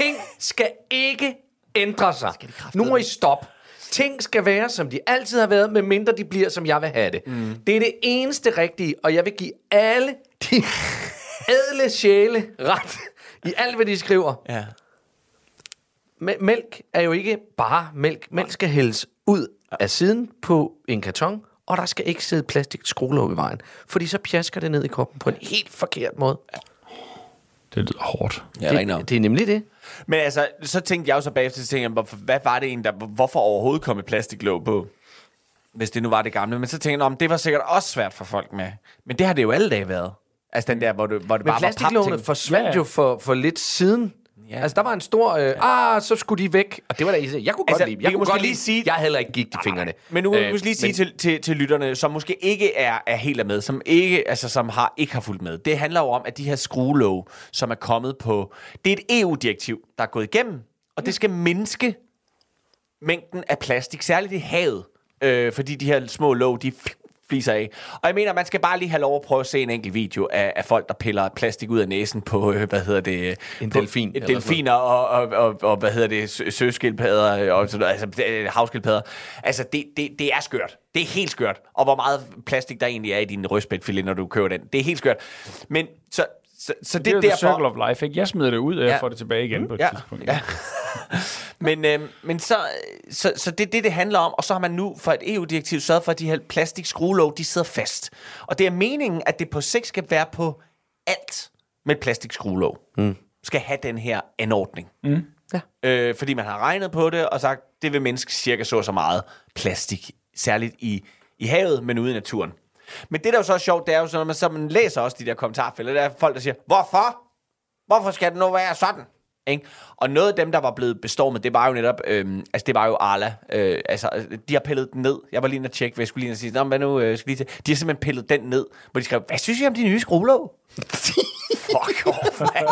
S3: Ting skal ikke ændre sig. Nu må I stoppe. Ting skal være, som de altid har været, medmindre de bliver, som jeg vil have det. Mm. Det er det eneste rigtige, og jeg vil give alle de ædle sjæle ret i alt, hvad de skriver.
S4: Ja.
S3: Mæ- Mælk er jo ikke bare mælk. Mælk skal hældes ud af siden på en karton, og der skal ikke sidde plastik skruelåg i vejen. Fordi så pjasker det ned i kroppen på en helt forkert måde.
S5: Det lyder hårdt.
S4: Ja,
S3: det, det er nemlig det.
S4: Men altså, så tænkte jeg jo så bagefter, så tænkte jeg, hvorfor- hvad var det egentlig, der, hvorfor overhovedet kom et plastiklåg på? Hvis det nu var det gamle. Men så tænkte jeg, om det var sikkert også svært for folk med. Men det har det jo alle dage været. Altså den der, hvor det, hvor det
S3: Men
S4: bare var
S3: plastiklågene
S4: papting.
S3: forsvandt
S5: Ja, ja.
S3: jo for, for lidt siden.
S4: Ja.
S3: Ja. Altså, der var en stor... Øh, ah, så skulle de væk. Og det var da. Jeg kunne
S4: Altså,
S3: godt lide. Jeg kunne
S4: måske
S3: godt
S4: lige
S3: lige
S4: sige-.
S3: Jeg heller ikke gik i fingrene.
S4: Men nu
S3: Øh,
S4: øh, lige sige
S3: men-
S4: til, til, til lytterne, som måske ikke er, er helt med, som ikke, altså, som har, ikke har fulgt med. Det handler jo om, at de her skruelåg, som er kommet på... Det er et EU-direktiv, der er gået igennem, og det skal mindske mængden af plastik, særligt i havet. Øh, fordi de her små låg, de fliser af. Og jeg mener, man skal bare lige have lov at prøve at se en enkelt video af, af folk, der piller plastik ud af næsen på, øh, hvad hedder det?
S3: En
S4: på,
S3: delfin, eller
S4: delfiner og, og, og, og, hvad hedder det? sø- Søskildpadder og sådan noget, altså øh, havskildpadder. Altså, det, det, det er skørt. Det er helt skørt. Og hvor meget plastik der egentlig er i din rødspætfilet, når du køber den. Det er helt skørt. Men så, så, så det,
S5: Det er
S4: er
S5: the circle
S4: derfor...
S5: of life, ikke? Jeg smider det ud, og jeg
S4: Ja.
S5: får det tilbage igen på et
S4: Ja,
S5: tidspunkt.
S4: ja. Men, øh, men så, så, så det er det, det handler om. Og så har man nu for et EU-direktiv sørget for, at de her plastikskruelåg, de sidder fast. Og det er meningen, at det på sigt skal være på alt med plastikskruelåg. Mm. Skal have den her anordning. Mm.
S3: Ja.
S4: Øh, fordi man har regnet på det og sagt, det vil mindske cirka så så meget plastik. Særligt i, i havet, men ude i naturen. Men det, der er jo så sjovt, det er jo sådan, når man, så man læser også de der kommentarfelter, der er folk, der siger, hvorfor? Hvorfor skal det nu være sådan? Ikke? Og noget af dem, der var blevet bestormet, det var jo netop, øhm, altså det var jo Arla. Øh, altså, de har pillet den ned. Jeg var lige inde og tjekke, hvad jeg skulle lige sige, Nå, hvad nu øh, skal lige til? De har simpelthen pillet den ned, hvor de skrev, hvad synes I om de nye skruelåg? Fuck off, mand.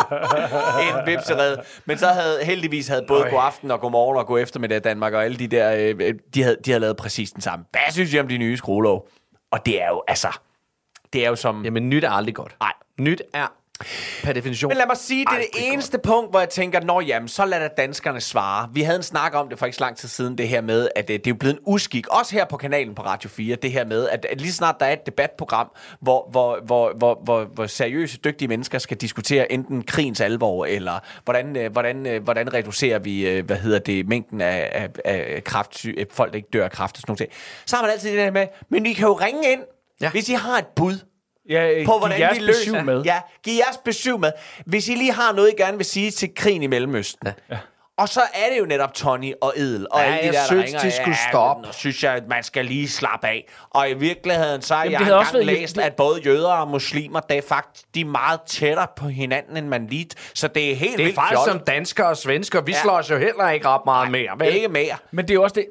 S4: En vipsered. Men så havde heldigvis havde både God Aften og God Morgen og God Eftermiddag Danmark og alle de der, øh, de, havde, de havde lavet præcis den samme. Hvad synes I om de nye skruelåg? Og det er jo, altså, det er jo som...
S3: Jamen, nyt er aldrig godt.
S4: Nej.
S3: Nyt er per definition
S4: Men lad mig sige, det er det
S3: aldrig godt.
S4: eneste punkt, hvor jeg tænker, nå jamen, så lad da danskerne svare. Vi havde en snak om det for ikke så lang tid siden, det her med, at øh, det er jo blevet en uskik, også her på kanalen på Radio 4, det her med, at, at lige snart der er et debatprogram, hvor, hvor, hvor, hvor, hvor, hvor seriøse, dygtige mennesker skal diskutere enten krigens alvor, eller hvordan, øh, hvordan, øh, hvordan reducerer vi, hvad hedder det, mængden af, af, af øh, folk, der ikke dør af kræft og sådan noget. Så har man altid det der med, men I kan jo ringe ind,
S3: ja.
S4: hvis I har et bud
S5: Ja,
S4: på, hvordan
S5: jeres
S4: vi løser
S5: besøg med.
S4: Ja, giv jeres besøg med. Hvis I lige har noget, I gerne vil sige til krigen i Mellemøsten. Ja. Og så er det jo netop Tony og Edel og
S3: Ja,
S4: alle de
S3: jeg
S4: der, der
S3: synes,
S4: ringer,
S3: de skulle
S4: ja,
S3: stoppe.
S4: Og synes jeg, at man skal lige slappe af. Og i virkeligheden, så har
S5: Jamen,
S4: jeg engang
S5: også
S4: læst, at både jøder og muslimer, det er faktisk de er meget tættere på hinanden, end man lige... Så det er helt
S3: Det er faktisk
S4: fjollet.
S3: som danskere og svensker. Vi
S4: Ja.
S3: slår os jo heller ikke ret meget mere. Vel?
S4: Ikke mere.
S5: Men det er jo også det...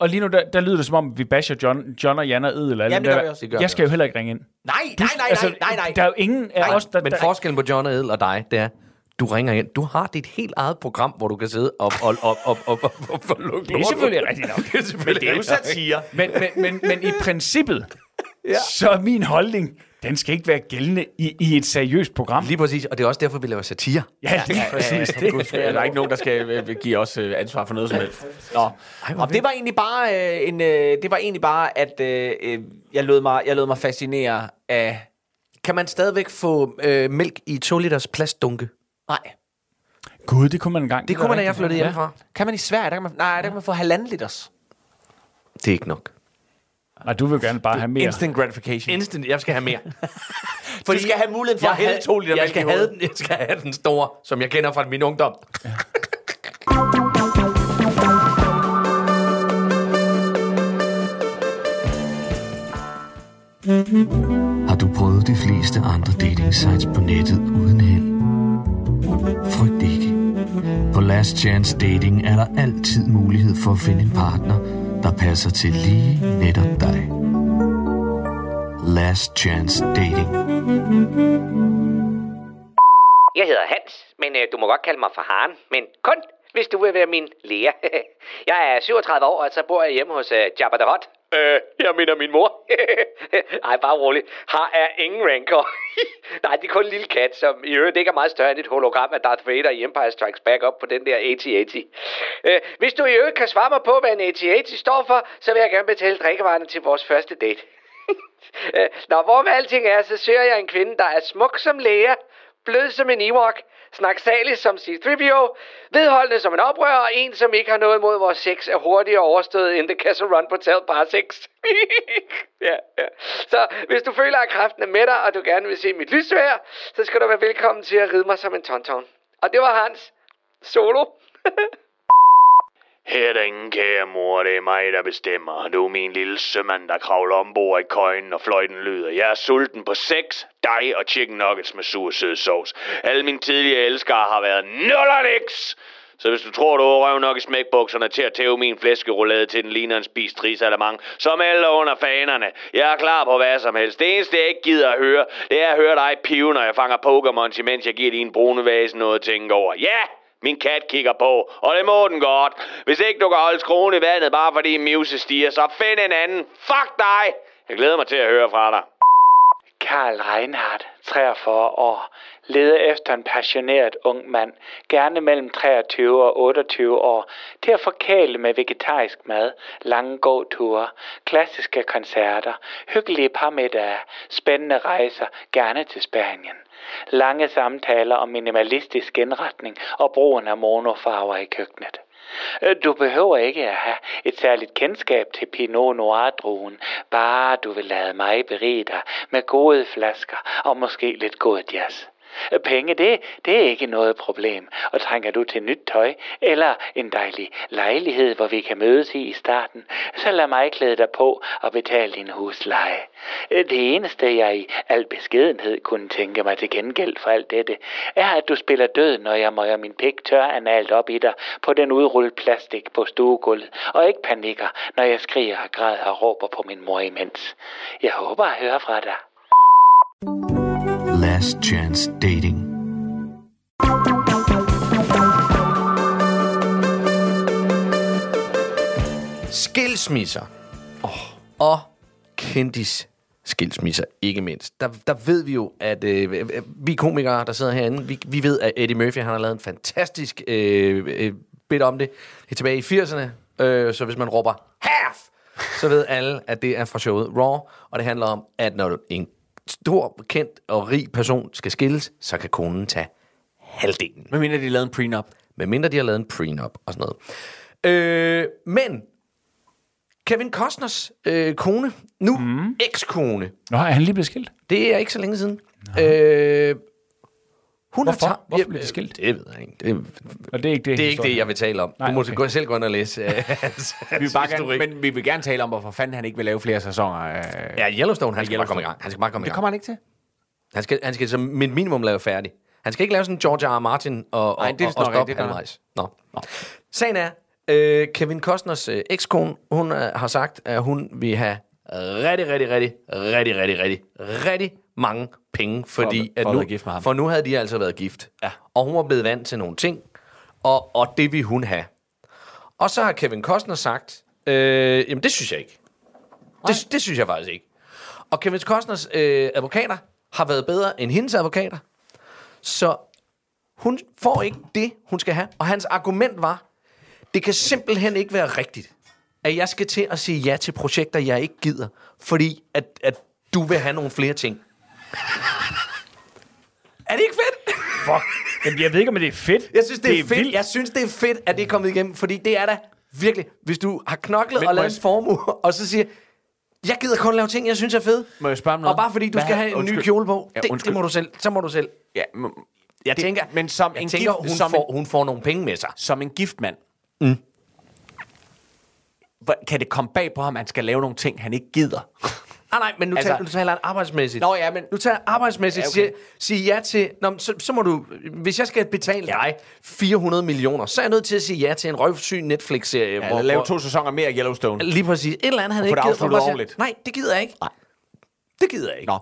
S5: Og lige nu, der, der lyder det som om, vi basher John, John og Jan og Edel.
S4: Jamen, det gør vi også.
S3: Det gør
S5: Jeg skal jo heller ikke ringe ind.
S4: Nej, nej, nej, nej, nej, nej.
S5: Der er jo ingen af
S3: Nej,
S5: os, der...
S3: men
S5: der,
S3: forskellen på John og Edel og dig, det er, du ringer ind. Du har dit helt eget program, hvor du kan sidde og, og, og, og, og, og, og, og lukke
S5: det er selvfølgelig rigtigt nok.
S3: Det er selvfølgelig
S4: Det er jo satire.
S5: Men, men, men, men i princippet, ja. så er min holdning, den skal ikke være gældende i, i et seriøst program.
S3: Lige præcis, og det er også derfor, vi laver satire.
S5: Ja, lige præcis.
S4: Ja, Gud, der er ikke nogen, der skal øh, give os øh, ansvar for noget som helst. Nå. Og det var egentlig bare øh, en, øh, det var egentlig bare at øh, øh, jeg lod mig jeg lod mig fascinere af
S3: Kan man stadigvæk få øh, mælk i 2 liters plastdunke?
S4: nej.
S5: Gud, det kunne man engang.
S3: Det kunne man, da jeg flyttede
S5: Ja.
S3: hjemmefra.
S4: Kan man i Sverige, der kan man, nej, der kan man få halvanden liters.
S3: Det er ikke nok.
S5: Nej, du vil gerne bare have mere.
S4: Instant gratification.
S3: Instant, jeg skal have mere.
S4: Fordi du skal have muligheden for at hælde to liter
S3: jeg
S4: mælk i
S3: skal, have den, jeg skal have den store, som jeg kender fra min ungdom.
S7: Har du prøvet de fleste andre dating sites på nettet uden held? Frygt ikke. På Last Chance Dating er der altid mulighed for at finde en partner, der passer til lige netop dig. Last Chance Dating.
S8: Jeg hedder Hans, men øh, du må godt kalde mig for Haren. Men kun, hvis du vil være min lærer. jeg er 37 år, og så bor jeg hjemme hos øh, Jabba the Hutt. Øh, jeg mener min mor. Ej, bare rolig. Har er ingen rancor. Nej, det er kun en lille kat, som i øvrigt ikke er meget større end et hologram af Darth Vader i Empire Strikes Back op på den der AT-AT. Øh, hvis du i øvrigt kan svare mig på, hvad en AT-AT står for, så vil jeg gerne betale drikkevarerne til vores første date. Øh, når hvor med alting er, så søger jeg en kvinde, der er smuk som læger, blød som en Ewok, snaksalig som C-3PO, vedholdende som en oprører, og en, som ikke har noget mod vores sex, er hurtigere overstået end The Castle Run på tal Bar 6. ja, ja. Så hvis du føler, at kraften er med dig, og du gerne vil se mit lysvær, så skal du være velkommen til at ride mig som en tonton. Og det var Hans. Solo.
S9: Her er der ingen kære mor, det er mig, der bestemmer. Du er min lille sømand, der kravler ombord i køjen, og fløjten lyder. Jeg er sulten på sex, dig og chicken nuggets med sur sød sovs. Alle mine tidligere elskere har været nul og niks. Så hvis du tror, du har røv nok i smækbukserne til at tæve min flæskeroulade til den ligner en spist risalamang, så meld dig under fanerne. Jeg er klar på hvad som helst. Det eneste, jeg ikke gider at høre, det er at høre dig pive, når jeg fanger Pokémon, imens jeg giver din brune vase noget at tænke over. Ja! Min kat kigger på, og det må den godt. Hvis ikke du kan holde skruen i vandet, bare fordi Muse stiger, så find en anden. Fuck dig! Jeg glæder mig til at høre fra dig.
S10: Karl Reinhardt, 43 år, leder efter en passioneret ung mand, gerne mellem 23 og 28 år, til at forkæle med vegetarisk mad, lange gåture, klassiske koncerter, hyggelige parmiddage, spændende rejser, gerne til Spanien. Lange samtaler om minimalistisk indretning og brugen af monofarver i køkkenet. Øh, du behøver ikke at have et særligt kendskab til Pinot Noir-druen, bare du vil lade mig berige dig med gode flasker og måske lidt god jazz. Penge, det, det er ikke noget problem. Og trænger du til nyt tøj, eller en dejlig lejlighed, hvor vi kan mødes i i starten, så lad mig klæde dig på og betale din husleje. Det eneste, jeg i al beskedenhed kunne tænke mig til gengæld for alt dette, er, at du spiller død, når jeg møjer min pik tør analt op i dig på den udrullet plastik på stuegulvet, og ikke panikker, når jeg skriger og græder og råber på min mor imens. Jeg håber at høre fra dig.
S7: Last Chance Dating.
S3: Skilsmisser. Oh. Og kendis skilsmisser, ikke mindst. Der, der ved vi jo, at øh, vi komikere, der sidder herinde, vi, vi ved, at Eddie Murphy han har lavet en fantastisk øh, øh, bit om det. Det er tilbage i 80'erne, øh, så hvis man råber half, så ved alle, at det er fra showet Raw, og det handler om, at når en stor, kendt og rig person skal skilles, så kan konen tage halvdelen.
S4: Hvad mener de lavede en prenup?
S3: Medmindre de har lavet en prenup og sådan noget. Øh, men Kevin Costners øh, kone, nu mm. ekskone,
S5: Nå, er han lige blevet skilt?
S3: det er ikke så længe siden. Øh, hun
S5: Hvorfor?
S3: har
S5: Hvorfor blev de skilt?
S3: Det ved jeg ikke. Det,
S5: Og det er ikke det,
S3: det er ikke det, jeg vil tale om.
S5: Nej,
S3: du må
S5: okay.
S3: gå, selv gå ind og læse øh, hans,
S4: Vi vil bare
S3: historik.
S4: gerne, men vi vil gerne tale om, hvorfor fanden han ikke vil lave flere sæsoner. Øh,
S3: Ja, Yellowstone, han skal bare
S4: Yellowstone.
S3: komme i gang. Han skal bare komme i
S4: det
S3: gang.
S4: kommer han ikke til.
S3: Han skal, han skal som minimum lave færdig. Han skal ikke lave sådan George R. R. Martin og, og,
S4: Nej, det er
S3: og, og stoppe
S4: det
S3: halvvejs. Nå. Nå. Sagen er, øh, Kevin Costners øh, ekskone, hun øh, har sagt, at hun vil have rigtig, rigtig, rigtig, rigtig, rigtig, rigtig, rigtig mange penge, fordi
S4: for
S3: at
S4: at
S3: nu,
S4: være gift med ham.
S3: for nu havde de altså været gift.
S4: Ja.
S3: Og hun var blevet vant til nogle ting, og, og det vil hun have. Og så har Kevin Costner sagt, øh, jamen det synes jeg ikke. Det, det synes jeg faktisk ikke. Og Kevin Costners øh, advokater har været bedre end hendes advokater. Så hun får ikke det, hun skal have. Og hans argument var, det kan simpelthen ikke være rigtigt, at jeg skal til at sige ja til projekter, jeg ikke gider, fordi at, at du vil have nogle flere ting. er det ikke fedt?
S5: Fuck. Jamen, jeg ved ikke, om det er fedt.
S3: Jeg synes, det, det er,
S5: er
S3: fedt.
S5: vildt.
S3: Jeg synes, det er fedt, at det er kommet igennem, fordi det er da virkelig, hvis du har knoklet
S4: Men
S3: og lavet en formue, og så siger, jeg gider kun lave ting, jeg synes er fede.
S4: Må jeg spørge om noget?
S3: Og bare fordi du
S4: Hvad
S3: skal have en ny
S4: undskyld.
S3: kjole på,
S4: Ja,
S3: det, det må du selv. Så må du selv.
S4: Ja, m-
S3: Jeg
S4: Det-
S3: tænker,
S4: men som
S3: jeg
S4: en
S3: tænker
S4: gift-
S3: hun,
S4: som
S3: får, hun får nogle penge med sig.
S4: som en gift mand. Mm. Kan det komme bag på ham, at han skal lave nogle ting, han ikke gider?
S3: Nej, nej, men nu,
S4: Altså-
S3: taler, nu taler han arbejdsmæssigt.
S4: Nå, ja, men-
S3: Nu tager jeg arbejdsmæssigt
S4: Ja,
S3: ja,
S4: okay.
S3: sige, sige ja til... Nå, så, så må du... Hvis jeg skal betale dig 400 millioner, så er jeg nødt til at sige ja til en røvsyn Netflix-serie.
S4: Ja, lave to sæsoner mere af Yellowstone.
S3: Lige præcis. Et eller andet, han ikke gider. hvor. Nej, det gider jeg ikke.
S4: Nej.
S3: Det gider jeg ikke.
S4: Nå.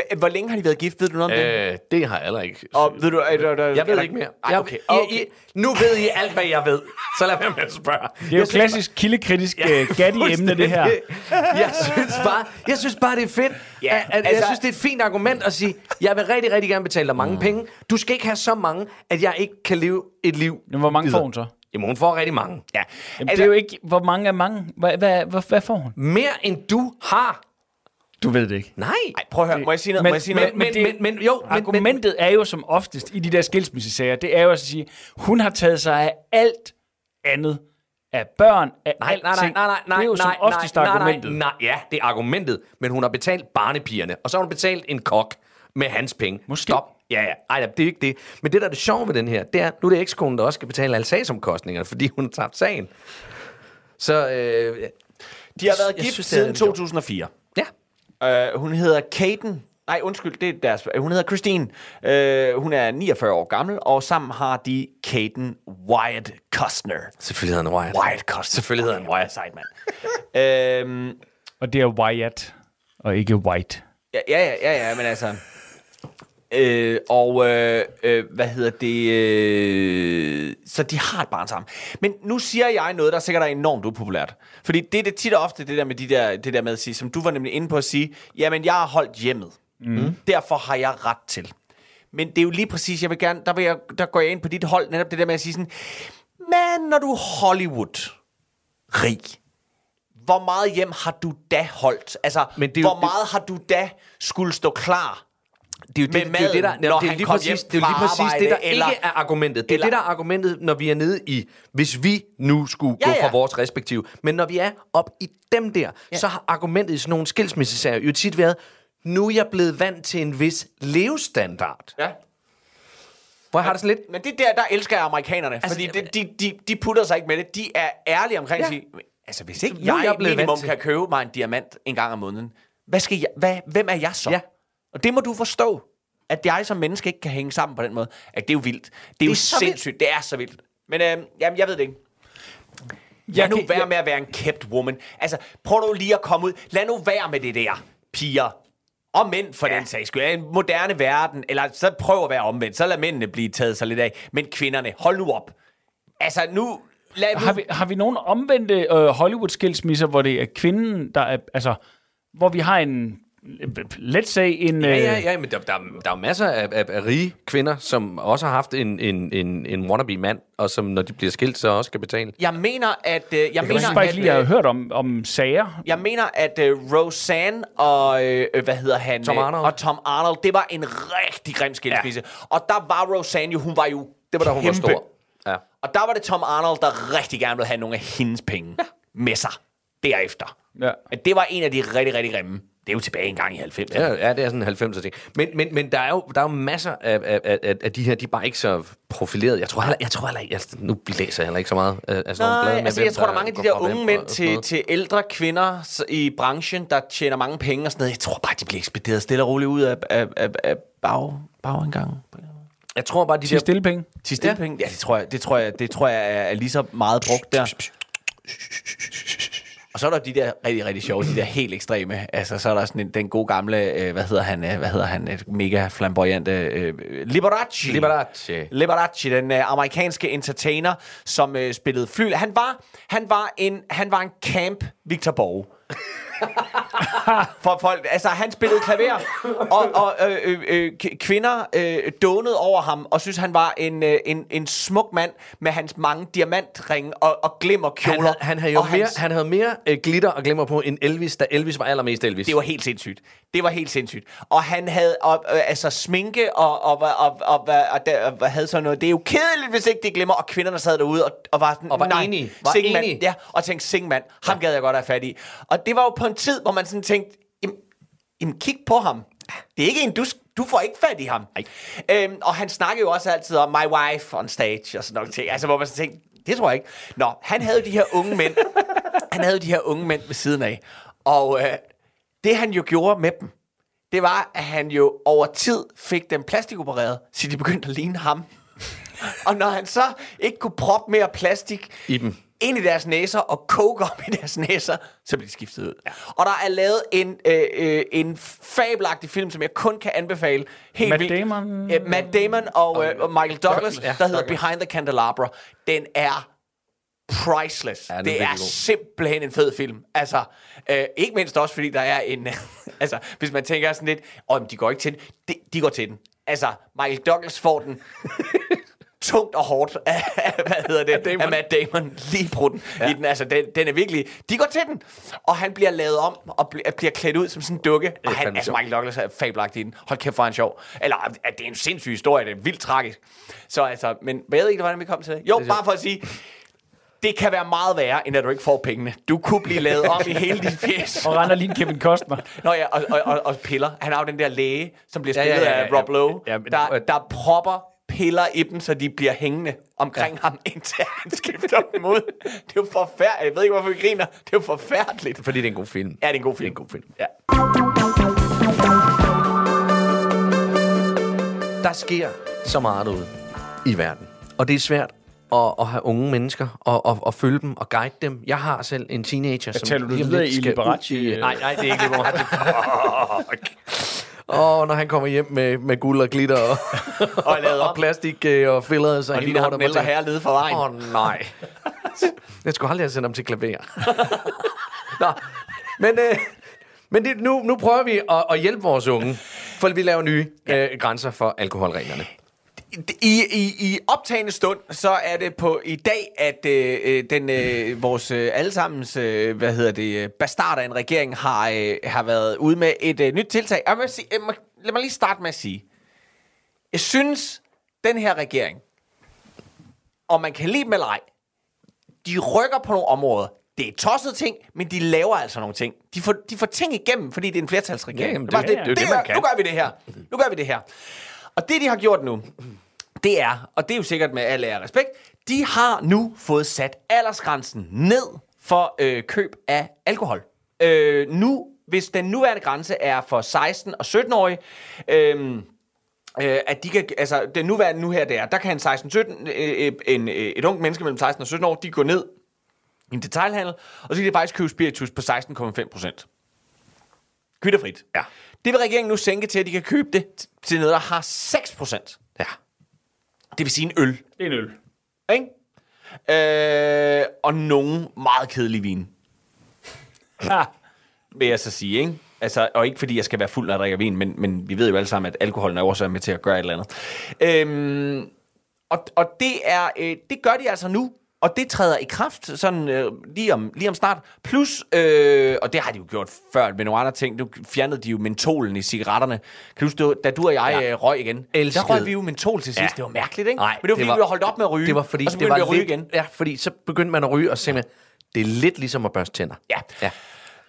S4: Hva- Hvor længe har de været gift? Ved du noget om det?
S3: Øh, det har jeg heller ikke.
S4: Og ved du, er der, der,
S3: Jeg ved
S4: der-
S3: ikke mere.
S4: Ej,
S3: Jeg,
S4: okay.
S3: I,
S4: okay.
S3: I, nu ved I alt, hvad jeg ved. Så lad være med at spørge.
S5: Det er jo klassisk kildekritisk uh, Gatti-emne, det her.
S3: Jeg synes bare, jeg synes bare det er fedt.
S4: Ja,
S3: Ja, at,
S4: altså-
S3: jeg synes, det er et fint argument at sige, jeg vil rigtig, rigtig gerne betale dig mange mm. penge. Du skal ikke have så mange, at jeg ikke kan leve et liv.
S5: Men hvor mange får hun så?
S3: Jamen, hun får rigtig mange.
S4: Ja.
S5: Jamen,
S4: altså,
S5: det er jo ikke, hvor mange er mange. Hvad, hvad, hvad, hvad får hun?
S3: Mere end du har.
S5: Du ved det ikke.
S3: Nej.
S4: Ej, prøv at høre. Må jeg sige noget?
S5: Men-
S4: Må jeg sige
S3: Men,
S4: noget?
S3: men, men, men, men jo, men, men,
S5: Argumentet er jo som oftest i de der skilsmissesager, det er jo at sige, hun har taget sig af alt andet. Af børn, af
S3: Nej,
S5: alting.
S3: nej, nej, nej, nej, nej,
S5: Det er jo som
S3: nej,
S5: oftest
S3: nej,
S5: argumentet.
S3: Nej, nej, ja, det er argumentet. Men hun har betalt barnepigerne, og så har hun betalt en kok med hans penge.
S5: Måske.
S3: Stop. Ja, ja. Ej, det er ikke det. Men det, der er det sjove ved den her, det er, nu er det ekskonen, der også skal betale alle sagsomkostningerne, fordi hun har tabt sagen. Så, øh,
S4: De har været gift
S3: synes,
S4: siden
S3: lidt sjovt.
S4: 2004. Uh, hun hedder Kaden. Nej, undskyld, det er deres... Hun hedder Christine. Uh, hun er 49 år gammel, og sammen har de Kaden Wyatt Costner.
S3: Selvfølgelig hedder han Wyatt.
S4: Wyatt Costner.
S3: Selvfølgelig hedder han Wyatt.
S4: Sejt, mand. øhm,
S5: Og det er Wyatt, og ikke White.
S4: ja, ja, ja, ja, ja, men altså... Øh, og øh, øh, hvad hedder det? Øh, så de har et barn sammen. Men nu siger jeg noget, der sikkert er enormt upopulært. Fordi det er det tit og ofte, det der med, de der, det der med at sige, som du var nemlig inde på at sige, jamen jeg har holdt hjemmet. Mm. Derfor har jeg ret til. Men det er jo lige præcis, jeg vil gerne, der, vil jeg, der går jeg ind på dit hold, netop det der med at sige sådan, men når du er Hollywood rig, hvor meget hjem har du da holdt? Altså,
S3: Men det er jo-
S4: hvor meget har du da skulle stå klar
S3: Det er jo
S4: med
S3: det, det, er jo det, der,
S4: maden,
S3: det,
S4: når
S3: er lige præcis, det er lige præcis det, der
S4: eller-
S3: ikke er argumentet. Det er
S4: eller-
S3: det, der er argumentet, når vi er nede i, hvis vi nu skulle
S4: Ja,
S3: gå fra
S4: ja.
S3: vores respektive. Men når vi er op i dem der, ja. så har argumentet i sådan nogle skilsmissesager jo tit været, nu er jeg blevet vant til en vis levestandard.
S4: Ja.
S3: Hvor jeg har det sådan lidt,
S4: Men det der, der elsker jeg amerikanerne, altså, fordi de, de, de, de putter sig ikke med det. De er ærlige omkring
S3: Ja.
S4: at sige, altså hvis ikke jeg,
S3: jeg
S4: minimum kan købe mig en diamant en gang om måneden, hvad skal jeg, hvad, hvem er jeg så?
S3: Ja.
S4: Og det må du forstå, at jeg som menneske ikke kan hænge sammen på den måde. At det er jo vildt. Det er, det er jo
S3: så vildt.
S4: sindssygt. Det er så vildt. Men øh, jamen, jeg ved det ikke. Lad nu være med at være en kept woman. Altså, prøv nu lige at komme ud. Lad nu være med det der, piger. Og mænd for ja. den sags skyld. I en moderne verden, eller så prøv at være omvendt. Så lad mændene blive taget sig lidt af. Men kvinderne, hold nu op. Altså, nu... Lad
S5: Har vi, har vi nogen omvendte øh, Hollywood-skilsmisser, hvor det er kvinden, der er... Altså, hvor vi har en let's say en...
S3: Ja, ja,
S5: øh,
S3: ja, men der, der, der er masser af, af, af rige kvinder, som også har haft en, en, en, en wannabe-mand, og som, når de bliver skilt, så også skal betale.
S4: Jeg mener, at... Øh, jeg,
S5: Jeg
S4: mener,
S5: synes faktisk
S4: at,
S5: lige, jeg har
S4: øh,
S5: hørt om, om sager.
S4: Jeg mener, at øh, Roseanne og, øh, hvad hedder han?
S3: Tom Arnold.
S4: Og Tom Arnold, det var en rigtig grim skilsmisse. Ja. Og der var Roseanne jo, hun var jo
S3: Det var da hun var
S4: kæmpe.
S3: stor. Ja.
S4: Og der var det Tom Arnold, der rigtig gerne ville have nogle af hendes penge ja. med sig derefter.
S5: Ja.
S4: At det var en af de rigtig, rigtig grimme. Det er jo tilbage en gang i 90'erne.
S3: Ja, ja, det er sådan en 90'er ting. Men, men, men der er jo der er jo masser af, af, af, af- de her, de er bare ikke så profilerede. Jeg tror heller, jeg tror heller ikke, jeg, nu læser jeg heller ikke så meget af, sådan
S4: Nej,
S3: blade. med,
S4: altså
S3: hvem
S4: jeg tror, der er mange af de der unge mænd til, til ældre kvinder i branchen, der tjener mange penge og sådan noget. Jeg tror bare, de bliver ekspederet stille og roligt ud af, af, af, af bag, bagindgangen.
S3: Jeg tror bare, de
S5: Til
S3: der...
S5: stille penge.
S4: Til stillpenge? Ja, det tror jeg, det tror jeg, det tror jeg er, er lige så meget brugt der. Og så er der de der rigtig, rigtig sjove, de der helt ekstreme. Altså, så er der sådan en, den gode gamle, øh, hvad hedder han, øh, hvad hedder han, et mega flamboyante, øh, Liberace.
S3: Liberace.
S4: Liberace, den øh, amerikanske entertainer, som øh, spillede fly. Han var, han var en, han var en camp Victor Borge. For folk, altså han spillede klaver, og, og øh, øh, øh, kvinder øh, dånede over ham, og synes han var en, øh, en, en smuk mand med hans mange diamantringe og, og glimmerkjoler.
S3: Han havde, han havde jo mere,
S4: hans-
S3: han havde mere øh, glitter og glimmer på end Elvis, da Elvis var allermest Elvis.
S4: Det var helt sindssygt. Det var helt sindssygt. Og han havde og, øh, altså sminke og, og, og, og, og, og, der, og havde sådan noget. Det er jo kedeligt, hvis ikke det glemmer. Og kvinderne sad derude og, og var sådan,
S3: Og var
S4: nej,
S3: enige. Var enige.
S4: Ja, og tænkte, sing mand, ham gad jeg godt have fat i. Og det var jo på en tid, hvor man sådan tænkte, jamen, jamen kig på ham. Det er ikke en, du, du får ikke fat i ham. Øhm, og han snakker jo også altid om my wife on stage og sådan noget ting. Altså, hvor man sådan tænkte, det tror jeg ikke. Nå, han havde de her unge mænd. han havde de her unge mænd ved siden af. Og øh, det han jo gjorde med dem, det var, at han jo over tid fik dem plastikopereret, så de begyndte at ligne ham. og når han så ikke kunne proppe mere plastik
S3: I dem.
S4: Ind i deres næser og koke op i deres næser, så blev de skiftet ud. Ja. Og der er lavet en, øh, øh, en fabelagtig film, som jeg kun kan anbefale. Helt
S5: Matt
S4: vildt.
S5: Damon?
S4: Øh, Matt Damon og, øh, og Michael Douglas,
S3: ja,
S4: der hedder
S3: Douglas.
S4: Behind the Candelabra. Den er priceless.
S3: Ja, er
S4: det er
S3: god.
S4: simpelthen en fed film. Altså, øh, ikke mindst også, fordi der er en... altså, hvis man tænker sådan lidt, åh, men de går ikke til den. De, de går til den. Altså, Michael Douglas får den tungt og hårdt af, hvad hedder det, Damon. af Matt Damon lige brudt ja. i den. Altså, den, den er virkelig... De går til den, og han bliver lavet om og bl- bliver klædt ud som sådan en dukke. Og han, altså. Michael Douglas er fabelagtig i den. Hold kæft, for han sjov. Eller, at det er en sindssyg historie. Det er vildt tragisk. Så altså, men jeg ved ikke, hvordan vi kom til det. Jo, bare for at sige, det kan være meget værre, end at du ikke får pengene. Du kunne blive lavet om i hele dit fjes.
S5: Og render lige en Kevin Costner.
S4: Nå ja, og, og, og, og piller. Han har jo den der læge, som bliver
S3: Ja, ja,
S4: spillet
S3: ja, ja,
S4: af Rob
S3: ja.
S4: Lowe,
S3: Ja, men-
S4: der, der propper piller i dem, så de bliver hængende omkring ja. ham, indtil han skifter dem ud. Det er jo forfærdeligt. Jeg ved ikke, hvorfor vi griner. Det er jo forfærdeligt.
S3: Fordi det er en god film.
S4: Ja, det er en god film.
S3: Det er en god film.
S4: Ja.
S3: Der sker så meget derude i verden. Og det er svært at, at have unge mennesker og, og, og følge dem og guide dem. Jeg har selv en teenager, som...
S5: taler du videre
S3: lidt
S5: i Liberace?
S3: ud Nej, nej, det er ikke Liberace. Og når han kommer hjem med, med guld og glitter og,
S4: Og
S3: og plastik øh, og filleder sig
S4: Og lige
S3: lortet,
S4: den ældre herre nede for vejen.
S3: Åh, oh, nej. Jeg skulle aldrig have sendt ham til klaver. Nå, men, øh, men det, nu, nu prøver vi at, at hjælpe vores unge, for vi laver nye øh, grænser for alkoholreglerne.
S4: I, i, I optagende stund, så er det på i dag, at øh, øh, den øh, vores øh, allesammens, øh, hvad hedder det, øh, bastard af en regering har, øh, har været ude med et øh, nyt tiltag. Jeg må sige, jeg må, lad mig lige starte med at sige, jeg synes, den her regering, om man kan lide dem eller ej, de rykker på nogle områder. Det er tosset ting, men de laver altså nogle ting. De får, de får ting igennem, fordi det er en flertalsregering.
S3: Ja, jamen,
S4: det, er bare
S3: det- det er jo det, man
S4: gør-
S3: kan.
S4: Nu gør vi det her. Nu gør vi det her. Og det, de har gjort nu, det er, og det er jo sikkert med al ære respekt, de har nu fået sat aldersgrænsen ned for øh, køb af alkohol. Øh, nu, hvis den nuværende grænse er for 16 og 17-årige, øh, Øh, at de kan, altså, den nuværende nu her, det er, der kan en 16-17, øh, en, øh, et ungt menneske mellem 16 og 17 år, de går ned i en detailhandel, og så kan de faktisk købe spiritus på 16,5 procent. Kvitterfrit. Ja. Det vil regeringen nu sænke til, at de kan købe det til noget, der har 6 procent.
S3: Ja.
S4: Det vil sige en øl.
S5: Det er en øl.
S4: Ikke? Øh, og nogen meget kedelig vin.
S5: Ha.
S4: Vil jeg så sige, ikke? Altså, og ikke fordi jeg skal være fuld, når jeg drikker vin, men, men vi ved jo alle sammen, at alkoholen er også med til at gøre et eller andet. Øhm, og, og det, er, øh, det gør de altså nu, og det træder i kraft sådan øh, lige, om, lige om snart. Plus, øh, og det har de jo gjort før med nogle andre ting, nu fjernede de jo mentolen i cigaretterne. Kan du huske, da du og jeg ja. røg igen,
S3: Elskede.
S4: der røg vi jo mentol til sidst.
S3: Ja.
S4: Det var mærkeligt, ikke?
S3: Nej,
S4: Men det var fordi,
S3: det var-
S4: vi var holdt op med at ryge,
S3: Det var fordi,
S4: og så
S3: det var
S4: vi at ryge
S3: lidt,
S4: igen.
S3: Ja, fordi så begyndte man at ryge, og simpelthen, det er lidt ligesom at børste tænder.
S4: Ja.
S3: Ja.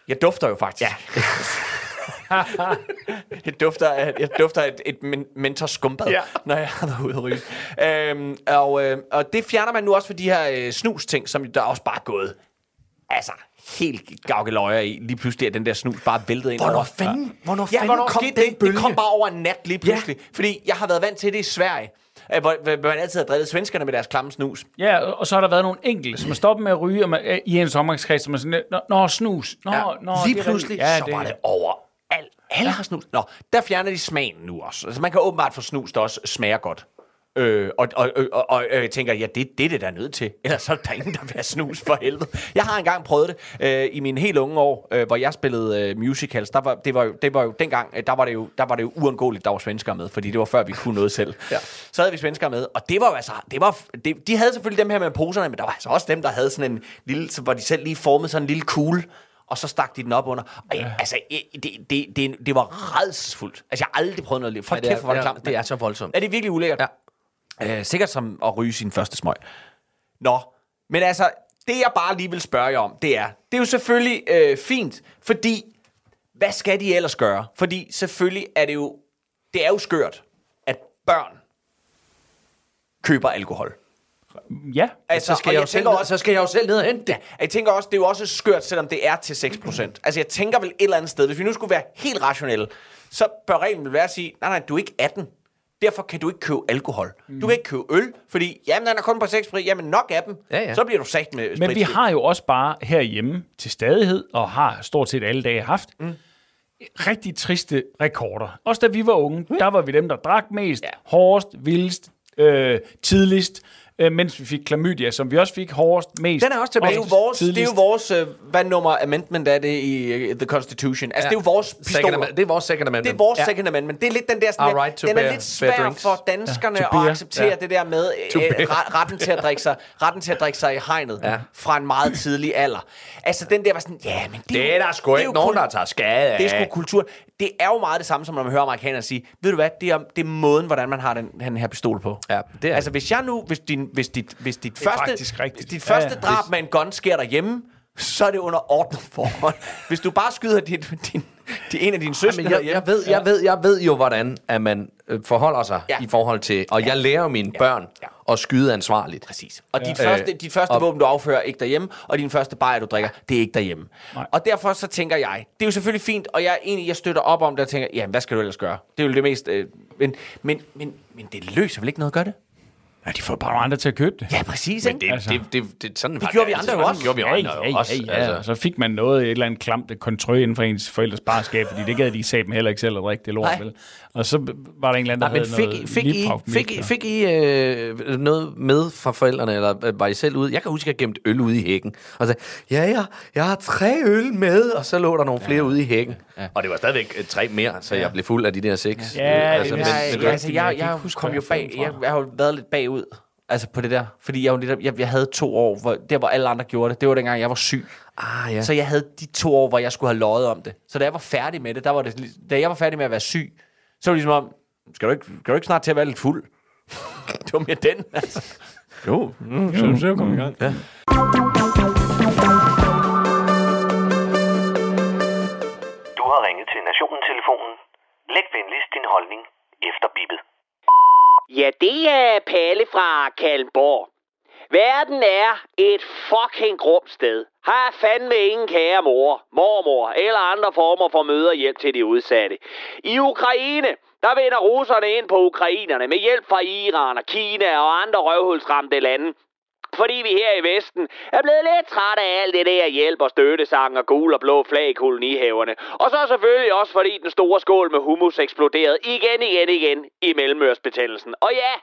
S4: Jeg dufter jo faktisk. Ja. jeg dufter af, jeg dufter af et, et men, mentor skumbad, ja.
S3: Ja.
S4: når jeg har været ude at ryge. Øhm, og, øh, og det fjerner man nu også for de her øh, snus-ting, som der er også bare er gået altså helt gavgeløjer i. Lige pludselig er den der snus bare væltet ind
S3: Hvornår fanden, hvornår
S4: Ja,
S3: fanden
S4: hvornår
S3: kom
S4: skete
S3: den
S4: det?
S3: bølge?
S4: Det kom bare over en nat lige pludselig. Ja. Fordi jeg har været vant til det i Sverige, hvor, man altid har drevet svenskerne med deres klamme snus.
S5: Ja, og så har der været nogle enkelte, som er stoppet med at ryge og man, i ens omgangskreds, som er sådan, nå, nå, snus, nå,
S3: Ja,
S5: nå,
S3: lige
S5: det er
S3: pludselig,
S5: rigtigt.
S3: så var det over
S4: Alt, alle har snus. Nå, der fjerner de smagen nu også. Altså, man kan åbenbart få snus, der også smager godt. Øh, og, og, og, og, jeg tænker, ja, det, det er det der er nødt til. Ellers så er der ingen, der vil have snus for helvede. Jeg har engang prøvet det øh, i mine helt unge år, øh, hvor jeg spillede øh, musicals. Der var, det, var jo, det var jo dengang, øh, der var det jo, der var det jo uundgåeligt, der var svenskere med, fordi det var før, vi kunne noget selv. ja. Så havde vi svenskere med, og det var jo altså, det var, det, de havde selvfølgelig dem her med poserne, men der var altså også dem, der havde sådan en lille, så hvor de selv lige formede sådan en lille kugle, og så stak de den op under. Og ja. altså, det, det, det, det var redselsfuldt. Altså, jeg har aldrig prøvet noget liv. Hold
S3: det er-
S4: kæft, hvor var det
S3: ja,
S4: klamt.
S3: det er så voldsomt.
S4: Er det virkelig ulækkert? Ja. Øh, sikkert som at ryge sin første smøg. Nå, men altså, det jeg bare lige vil spørge jer om, det er, det er jo selvfølgelig øh, fint, fordi, hvad skal de ellers gøre? Fordi selvfølgelig er det jo, det er jo skørt, at børn køber alkohol.
S5: Ja,
S4: Altså,
S3: Så skal,
S4: og
S3: jeg selv,
S4: tænker også,
S3: så skal jeg jo selv ned og hente det.
S4: Jeg tænker også, det er jo også skørt, selvom det er til 6%. Altså, jeg tænker vel et eller andet sted, hvis vi nu skulle være helt rationelle, så bør reglen vel være at sige, nej, nej, du er ikke 18. Derfor kan du ikke købe alkohol. Mm. Du kan ikke købe øl, fordi, jamen, den er kun på 6 jamen nok af dem.
S3: Ja, ja.
S4: Så bliver du sagt med
S5: Men vi har jo også bare herhjemme til stadighed, og har stort set alle dage haft, mm. rigtig triste rekorder. Også da vi var unge, der var vi dem, der drak mest, ja. hårdest, vildest, øh, tidligst, øh, mens vi fik klamydia, som vi også fik hårdest, mest.
S3: Den er også tilbage.
S4: Det er jo vores, det er jo vores øh, hvad nummer amendment er det i uh, The Constitution? Altså, ja. det er jo vores pistoler.
S3: amendment. Det er vores second amendment.
S4: Det er vores
S3: Ja.
S4: second amendment. Det er lidt den der sådan,
S3: right
S4: den er
S3: bear-
S4: lidt svær
S3: drinks.
S4: for danskerne
S5: Ja,
S4: at acceptere
S3: Ja.
S4: det der med øh, retten til at drikke sig, retten til at drikke sig i hegnet
S3: Ja.
S4: fra en meget tidlig alder. Altså den der var sådan, ja, men det,
S3: Det er der sgu
S4: det
S3: ikke
S4: jo
S3: nogen, der tager skade af.
S4: Det er sgu kultur. Det er jo meget det samme, som når man hører amerikanere sige, ved du hvad, det er, det er måden, hvordan man har den, den her pistol på.
S3: Ja, det er
S4: altså hvis jeg nu, hvis, din, hvis dit, hvis dit første,
S5: faktisk rigtigt.
S4: hvis dit
S5: Ja,
S4: første
S5: ja.
S4: drab med en gun sker derhjemme, så er det under ordnet forhold. Hvis du bare skyder dit, din, din, en af dine søskende
S3: Men jeg, jeg, ved, jeg, ved, jeg ved jo, hvordan at man øh, forholder sig ja.
S4: Ja.
S3: i forhold til... Og jeg lærer mine børn
S4: Ja.
S3: at skyde ansvarligt.
S4: Præcis. Og dit første, dit første
S3: og-
S4: våben, du affører, er ikke derhjemme, og din første bajer, du drikker, det er ikke derhjemme.
S5: Nej.
S4: Og derfor så tænker jeg, det er jo selvfølgelig fint, og jeg egentlig, jeg støtter op om det, og tænker, jamen, hvad skal du ellers gøre? Det er jo det mest... Øh, men, men, men, men det løser vel ikke noget at gøre det?
S5: Ja, de får bare nogle andre til at købe det.
S4: Ja, præcis,
S3: Men det,
S5: Altså.
S3: det, det, det, sådan det
S4: gjorde vi andre jo også.
S3: Gjorde vi
S5: Ja,
S3: andre
S5: ja,
S3: jo også.
S5: ja, ja.
S3: Altså.
S5: Altså. Så fik man noget, et eller andet klamt kontrø inden for ens forældres barskab, fordi det gad de satme heller ikke selv at drikke det lort, vel? Og så var der en eller anden, der
S3: Nej, men fik,
S5: noget
S3: fik, I, fik, I, fik I øh, noget med fra forældrene, eller var I selv ude? Jeg kan huske, at jeg gemte øl ude i hækken. Og så ja, ja, jeg har tre øl med, og så lå der nogle flere ude i hækken. Ja. Og det var stadigvæk øh, tre mere, så jeg blev fuld af de der seks.
S5: Ja, det
S3: men,
S4: jeg,
S3: men,
S4: jeg, altså,
S5: jeg
S4: jeg, jeg kom jo
S5: jeg
S4: bag, jeg, jeg har jo været lidt bagud, altså på det der, fordi jeg, jo netop, jeg, jeg havde to år, hvor, der hvor alle andre gjorde det, det var dengang, jeg var syg.
S3: ah, ja.
S4: Så jeg havde de to år, hvor jeg skulle have løjet om det. Så da jeg var færdig med det, der var det, da jeg var færdig med at være syg, så var det ligesom om, skal du ikke, skal du ikke snart til at være lidt fuld? det var mere den, altså. Jo, mm, så, så kom i gang. Ja.
S11: Du har ringet til Nationen-telefonen. Læg venligst din holdning efter bippet.
S9: Ja, det er Palle fra Kalmborg. Verden er et fucking grumt sted. Har fandme ingen kære mor, mormor eller andre former for møderhjælp til de udsatte. I Ukraine, der vender russerne ind på ukrainerne med hjælp fra Iran og Kina og andre røvhulsramte lande. Fordi vi her i Vesten er blevet lidt trætte af alt det der hjælp og støttesang og gul og blå flag i kolonihaverne. Og så selvfølgelig også fordi den store skål med hummus eksploderede igen, igen, igen i mellemørsbetændelsen. Og ja,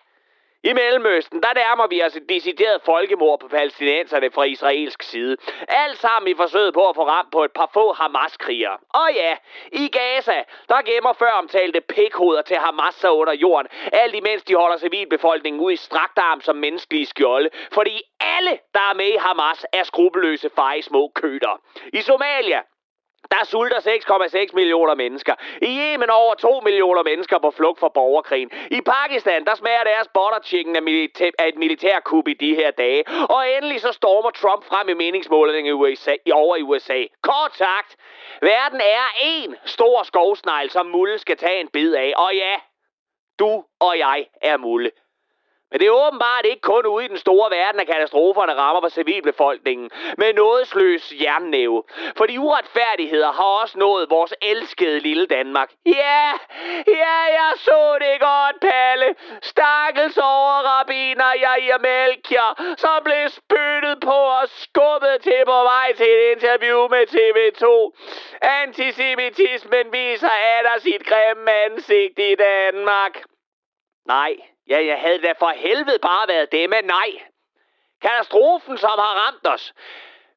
S9: i Mellemøsten, der nærmer vi os et decideret folkemord på palæstinenserne fra israelsk side. Alt sammen i forsøget på at få ramt på et par få Hamas-krigere. Og ja, i Gaza, der gemmer før omtalte pikhoveder til Hamas sig under jorden, alt imens de holder civilbefolkningen ud i strakt arm som menneskelige skjolde, fordi alle, der er med i Hamas, er skrupelløse feje små køder. I Somalia, der sulter 6,6 millioner mennesker. I Yemen over 2 millioner mennesker på flugt fra borgerkrigen. I Pakistan, der smager deres butter chicken af, milita- af et militærkup i de her dage. Og endelig så stormer Trump frem i meningsmålingen i USA, i over i USA. Kort sagt, verden er en stor skovsnegl, som Mulle skal tage en bid af. Og ja, du og jeg er Mulle. Men det er åbenbart ikke kun ude i den store verden, at katastroferne rammer på civilbefolkningen med nådesløs jernnæve. For de uretfærdigheder har også nået vores elskede lille Danmark. Ja, ja, jeg så det godt, Palle. Stakkels overrabiner, jeg i Melchior, som blev spyttet på og skubbet til på vej til et interview med TV2. Antisemitismen viser atter sit grimme ansigt i Danmark. Nej, ja, jeg havde da for helvede bare været det, men nej. Katastrofen, som har ramt os,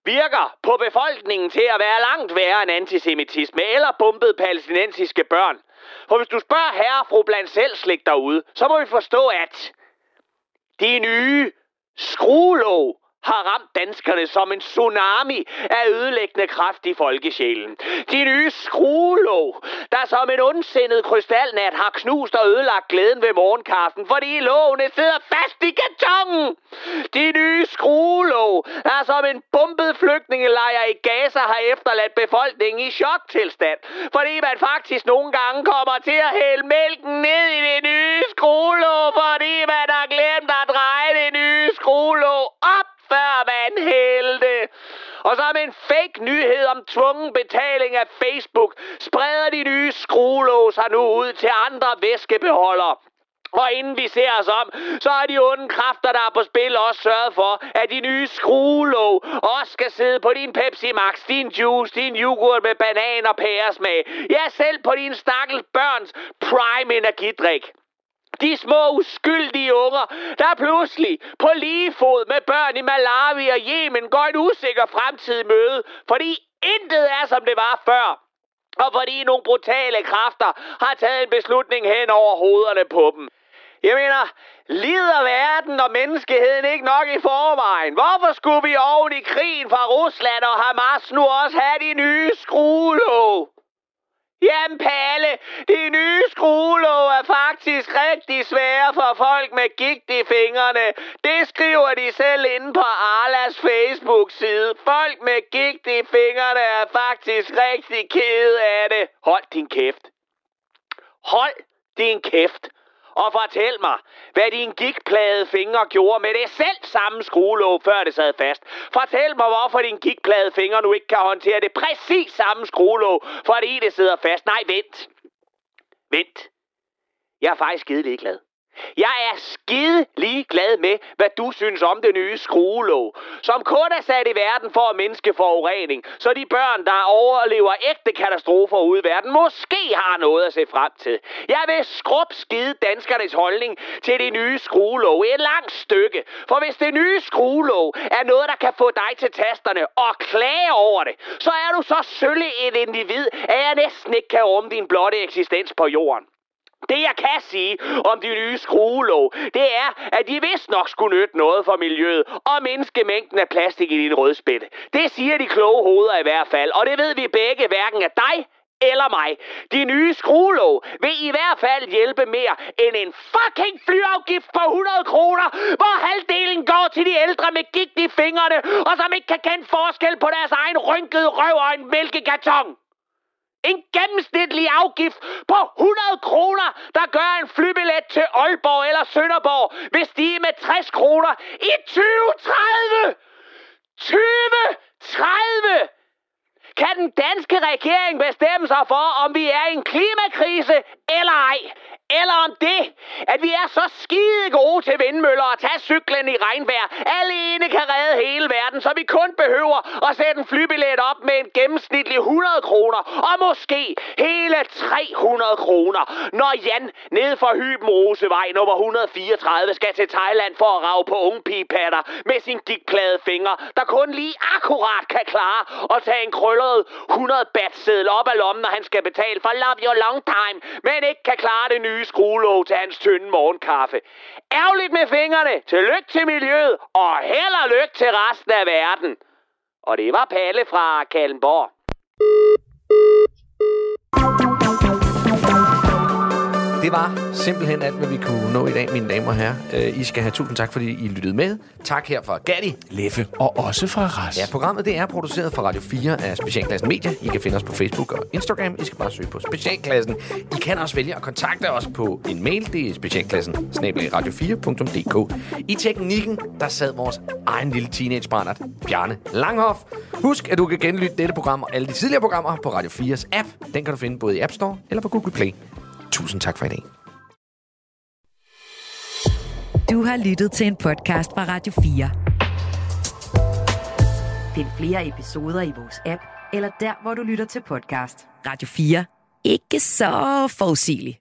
S9: virker på befolkningen til at være langt værre end antisemitisme eller bumpet palæstinensiske børn. For hvis du spørger herre og fru blandt selv slik derude, så må vi forstå, at de nye skruelåg har ramt danskerne som en tsunami af ødelæggende kraft i folkesjælen. De nye skruelåg, der som en ondsindet krystalnat har knust og ødelagt glæden ved morgenkaffen, fordi lågene sidder fast i kartongen. De nye skruelåg, der som en bumpet flygtningelejr i Gaza har efterladt befolkningen i choktilstand, fordi man faktisk nogle gange kommer til at hælde mælken ned i det nye skruelåg, fordi man har glemt at dreje det nye skruelåg op før man hældte. Og så med en fake nyhed om tvungen betaling af Facebook, spreder de nye skruelåser nu ud til andre væskebeholdere. Og inden vi ser os om, så er de onde kræfter, der er på spil, også sørget for, at de nye skruelåg også skal sidde på din Pepsi Max, din juice, din yoghurt med banan og pæresmag. Ja, selv på din stakkels børns prime energidrik. De små uskyldige unger, der pludselig på lige fod med børn i Malawi og Yemen går en usikker fremtid møde, fordi intet er som det var før. Og fordi nogle brutale kræfter har taget en beslutning hen over hovederne på dem. Jeg mener, lider verden og menneskeheden ikke nok i forvejen? Hvorfor skulle vi oven i krigen fra Rusland og Hamas nu også have de nye skruelåg? Jamen Palle, de nye skruelåg er faktisk rigtig svære for folk med gigt i fingrene. Det skriver de selv inde på Arlas Facebook-side. Folk med gigt i fingrene er faktisk rigtig kede af det. Hold din kæft. Hold din kæft. Og fortæl mig, hvad din gigtplade fingre gjorde med det selv samme skruelåg, før det sad fast. Fortæl mig, hvorfor din gigtplade fingre nu ikke kan håndtere det præcis samme skruelåg, fordi det sidder fast. Nej, vent. Vent. Jeg er faktisk skide ligeglad. Jeg er skide ligeglad med, hvad du synes om det nye skruelåg, som kun er sat i verden for at mindske forurening, så de børn, der overlever ægte katastrofer ude i verden, måske har noget at se frem til. Jeg vil skrub skide danskernes holdning til det nye skruelåg et langt stykke, for hvis det nye skruelåg er noget, der kan få dig til tasterne og klage over det, så er du så sølle et individ, at jeg næsten ikke kan rumme din blotte eksistens på jorden. Det jeg kan sige om de nye skruelov, det er, at de vist nok skulle nytte noget for miljøet og mindske mængden af plastik i din rødspætte. Det siger de kloge hoveder i hvert fald, og det ved vi begge hverken af dig eller mig. De nye skruelov vil i hvert fald hjælpe mere end en fucking flyafgift på 100 kroner, hvor halvdelen går til de ældre med gigt i fingrene, og som ikke kan kende forskel på deres egen rynkede røv og en mælkekarton. En gennemsnitlig afgift på 100 kroner, der gør en flybillet til Aalborg eller Sønderborg, vil stige med 60 kroner i 2030! 2030! Kan den danske regering bestemme sig for, om vi er i en klimakrise eller ej? Eller om det, at vi er så skide gode til vindmøller og tage cyklen i regnvejr. Alene kan redde hele verden, så vi kun behøver at sætte en flybillet op med en gennemsnitlig 100 kroner. Og måske hele 300 kroner, når Jan ned for Hyben Rosevej nummer 134 skal til Thailand for at rave på ungpigepatter med sin gigtplade fingre, der kun lige akkurat kan klare at tage en krøllet 100 batseddel op af lommen, når han skal betale for Love Your Long Time, men ikke kan klare det nye skruelåg til hans tynde morgenkaffe. Ærgerligt med fingrene. Tillykke til miljøet, og held og lykke til resten af verden. Og det var Palle fra Kallenborg.
S3: Det var simpelthen alt, hvad vi kunne nå i dag, mine damer og herrer. Øh, I skal have tusind tak, fordi I lyttede med. Tak her fra Gatti.
S5: Leffe. Og også fra Ras.
S3: Ja, programmet det er produceret for Radio 4 af Specialklassen Media. I kan finde os på Facebook og Instagram. I skal bare søge på Specialklassen. I kan også vælge at kontakte os på en mail. Det er specialklassen radio4.dk. I teknikken, der sad vores egen lille teenage Bjarne Langhoff. Husk, at du kan genlytte dette program og alle de tidligere programmer på Radio 4's app. Den kan du finde både i App Store eller på Google Play. Tusind tak for i dag.
S12: Du har lyttet til en podcast fra Radio 4. Find flere episoder i vores app, eller der, hvor du lytter til podcast. Radio 4. Ikke så forudsigeligt.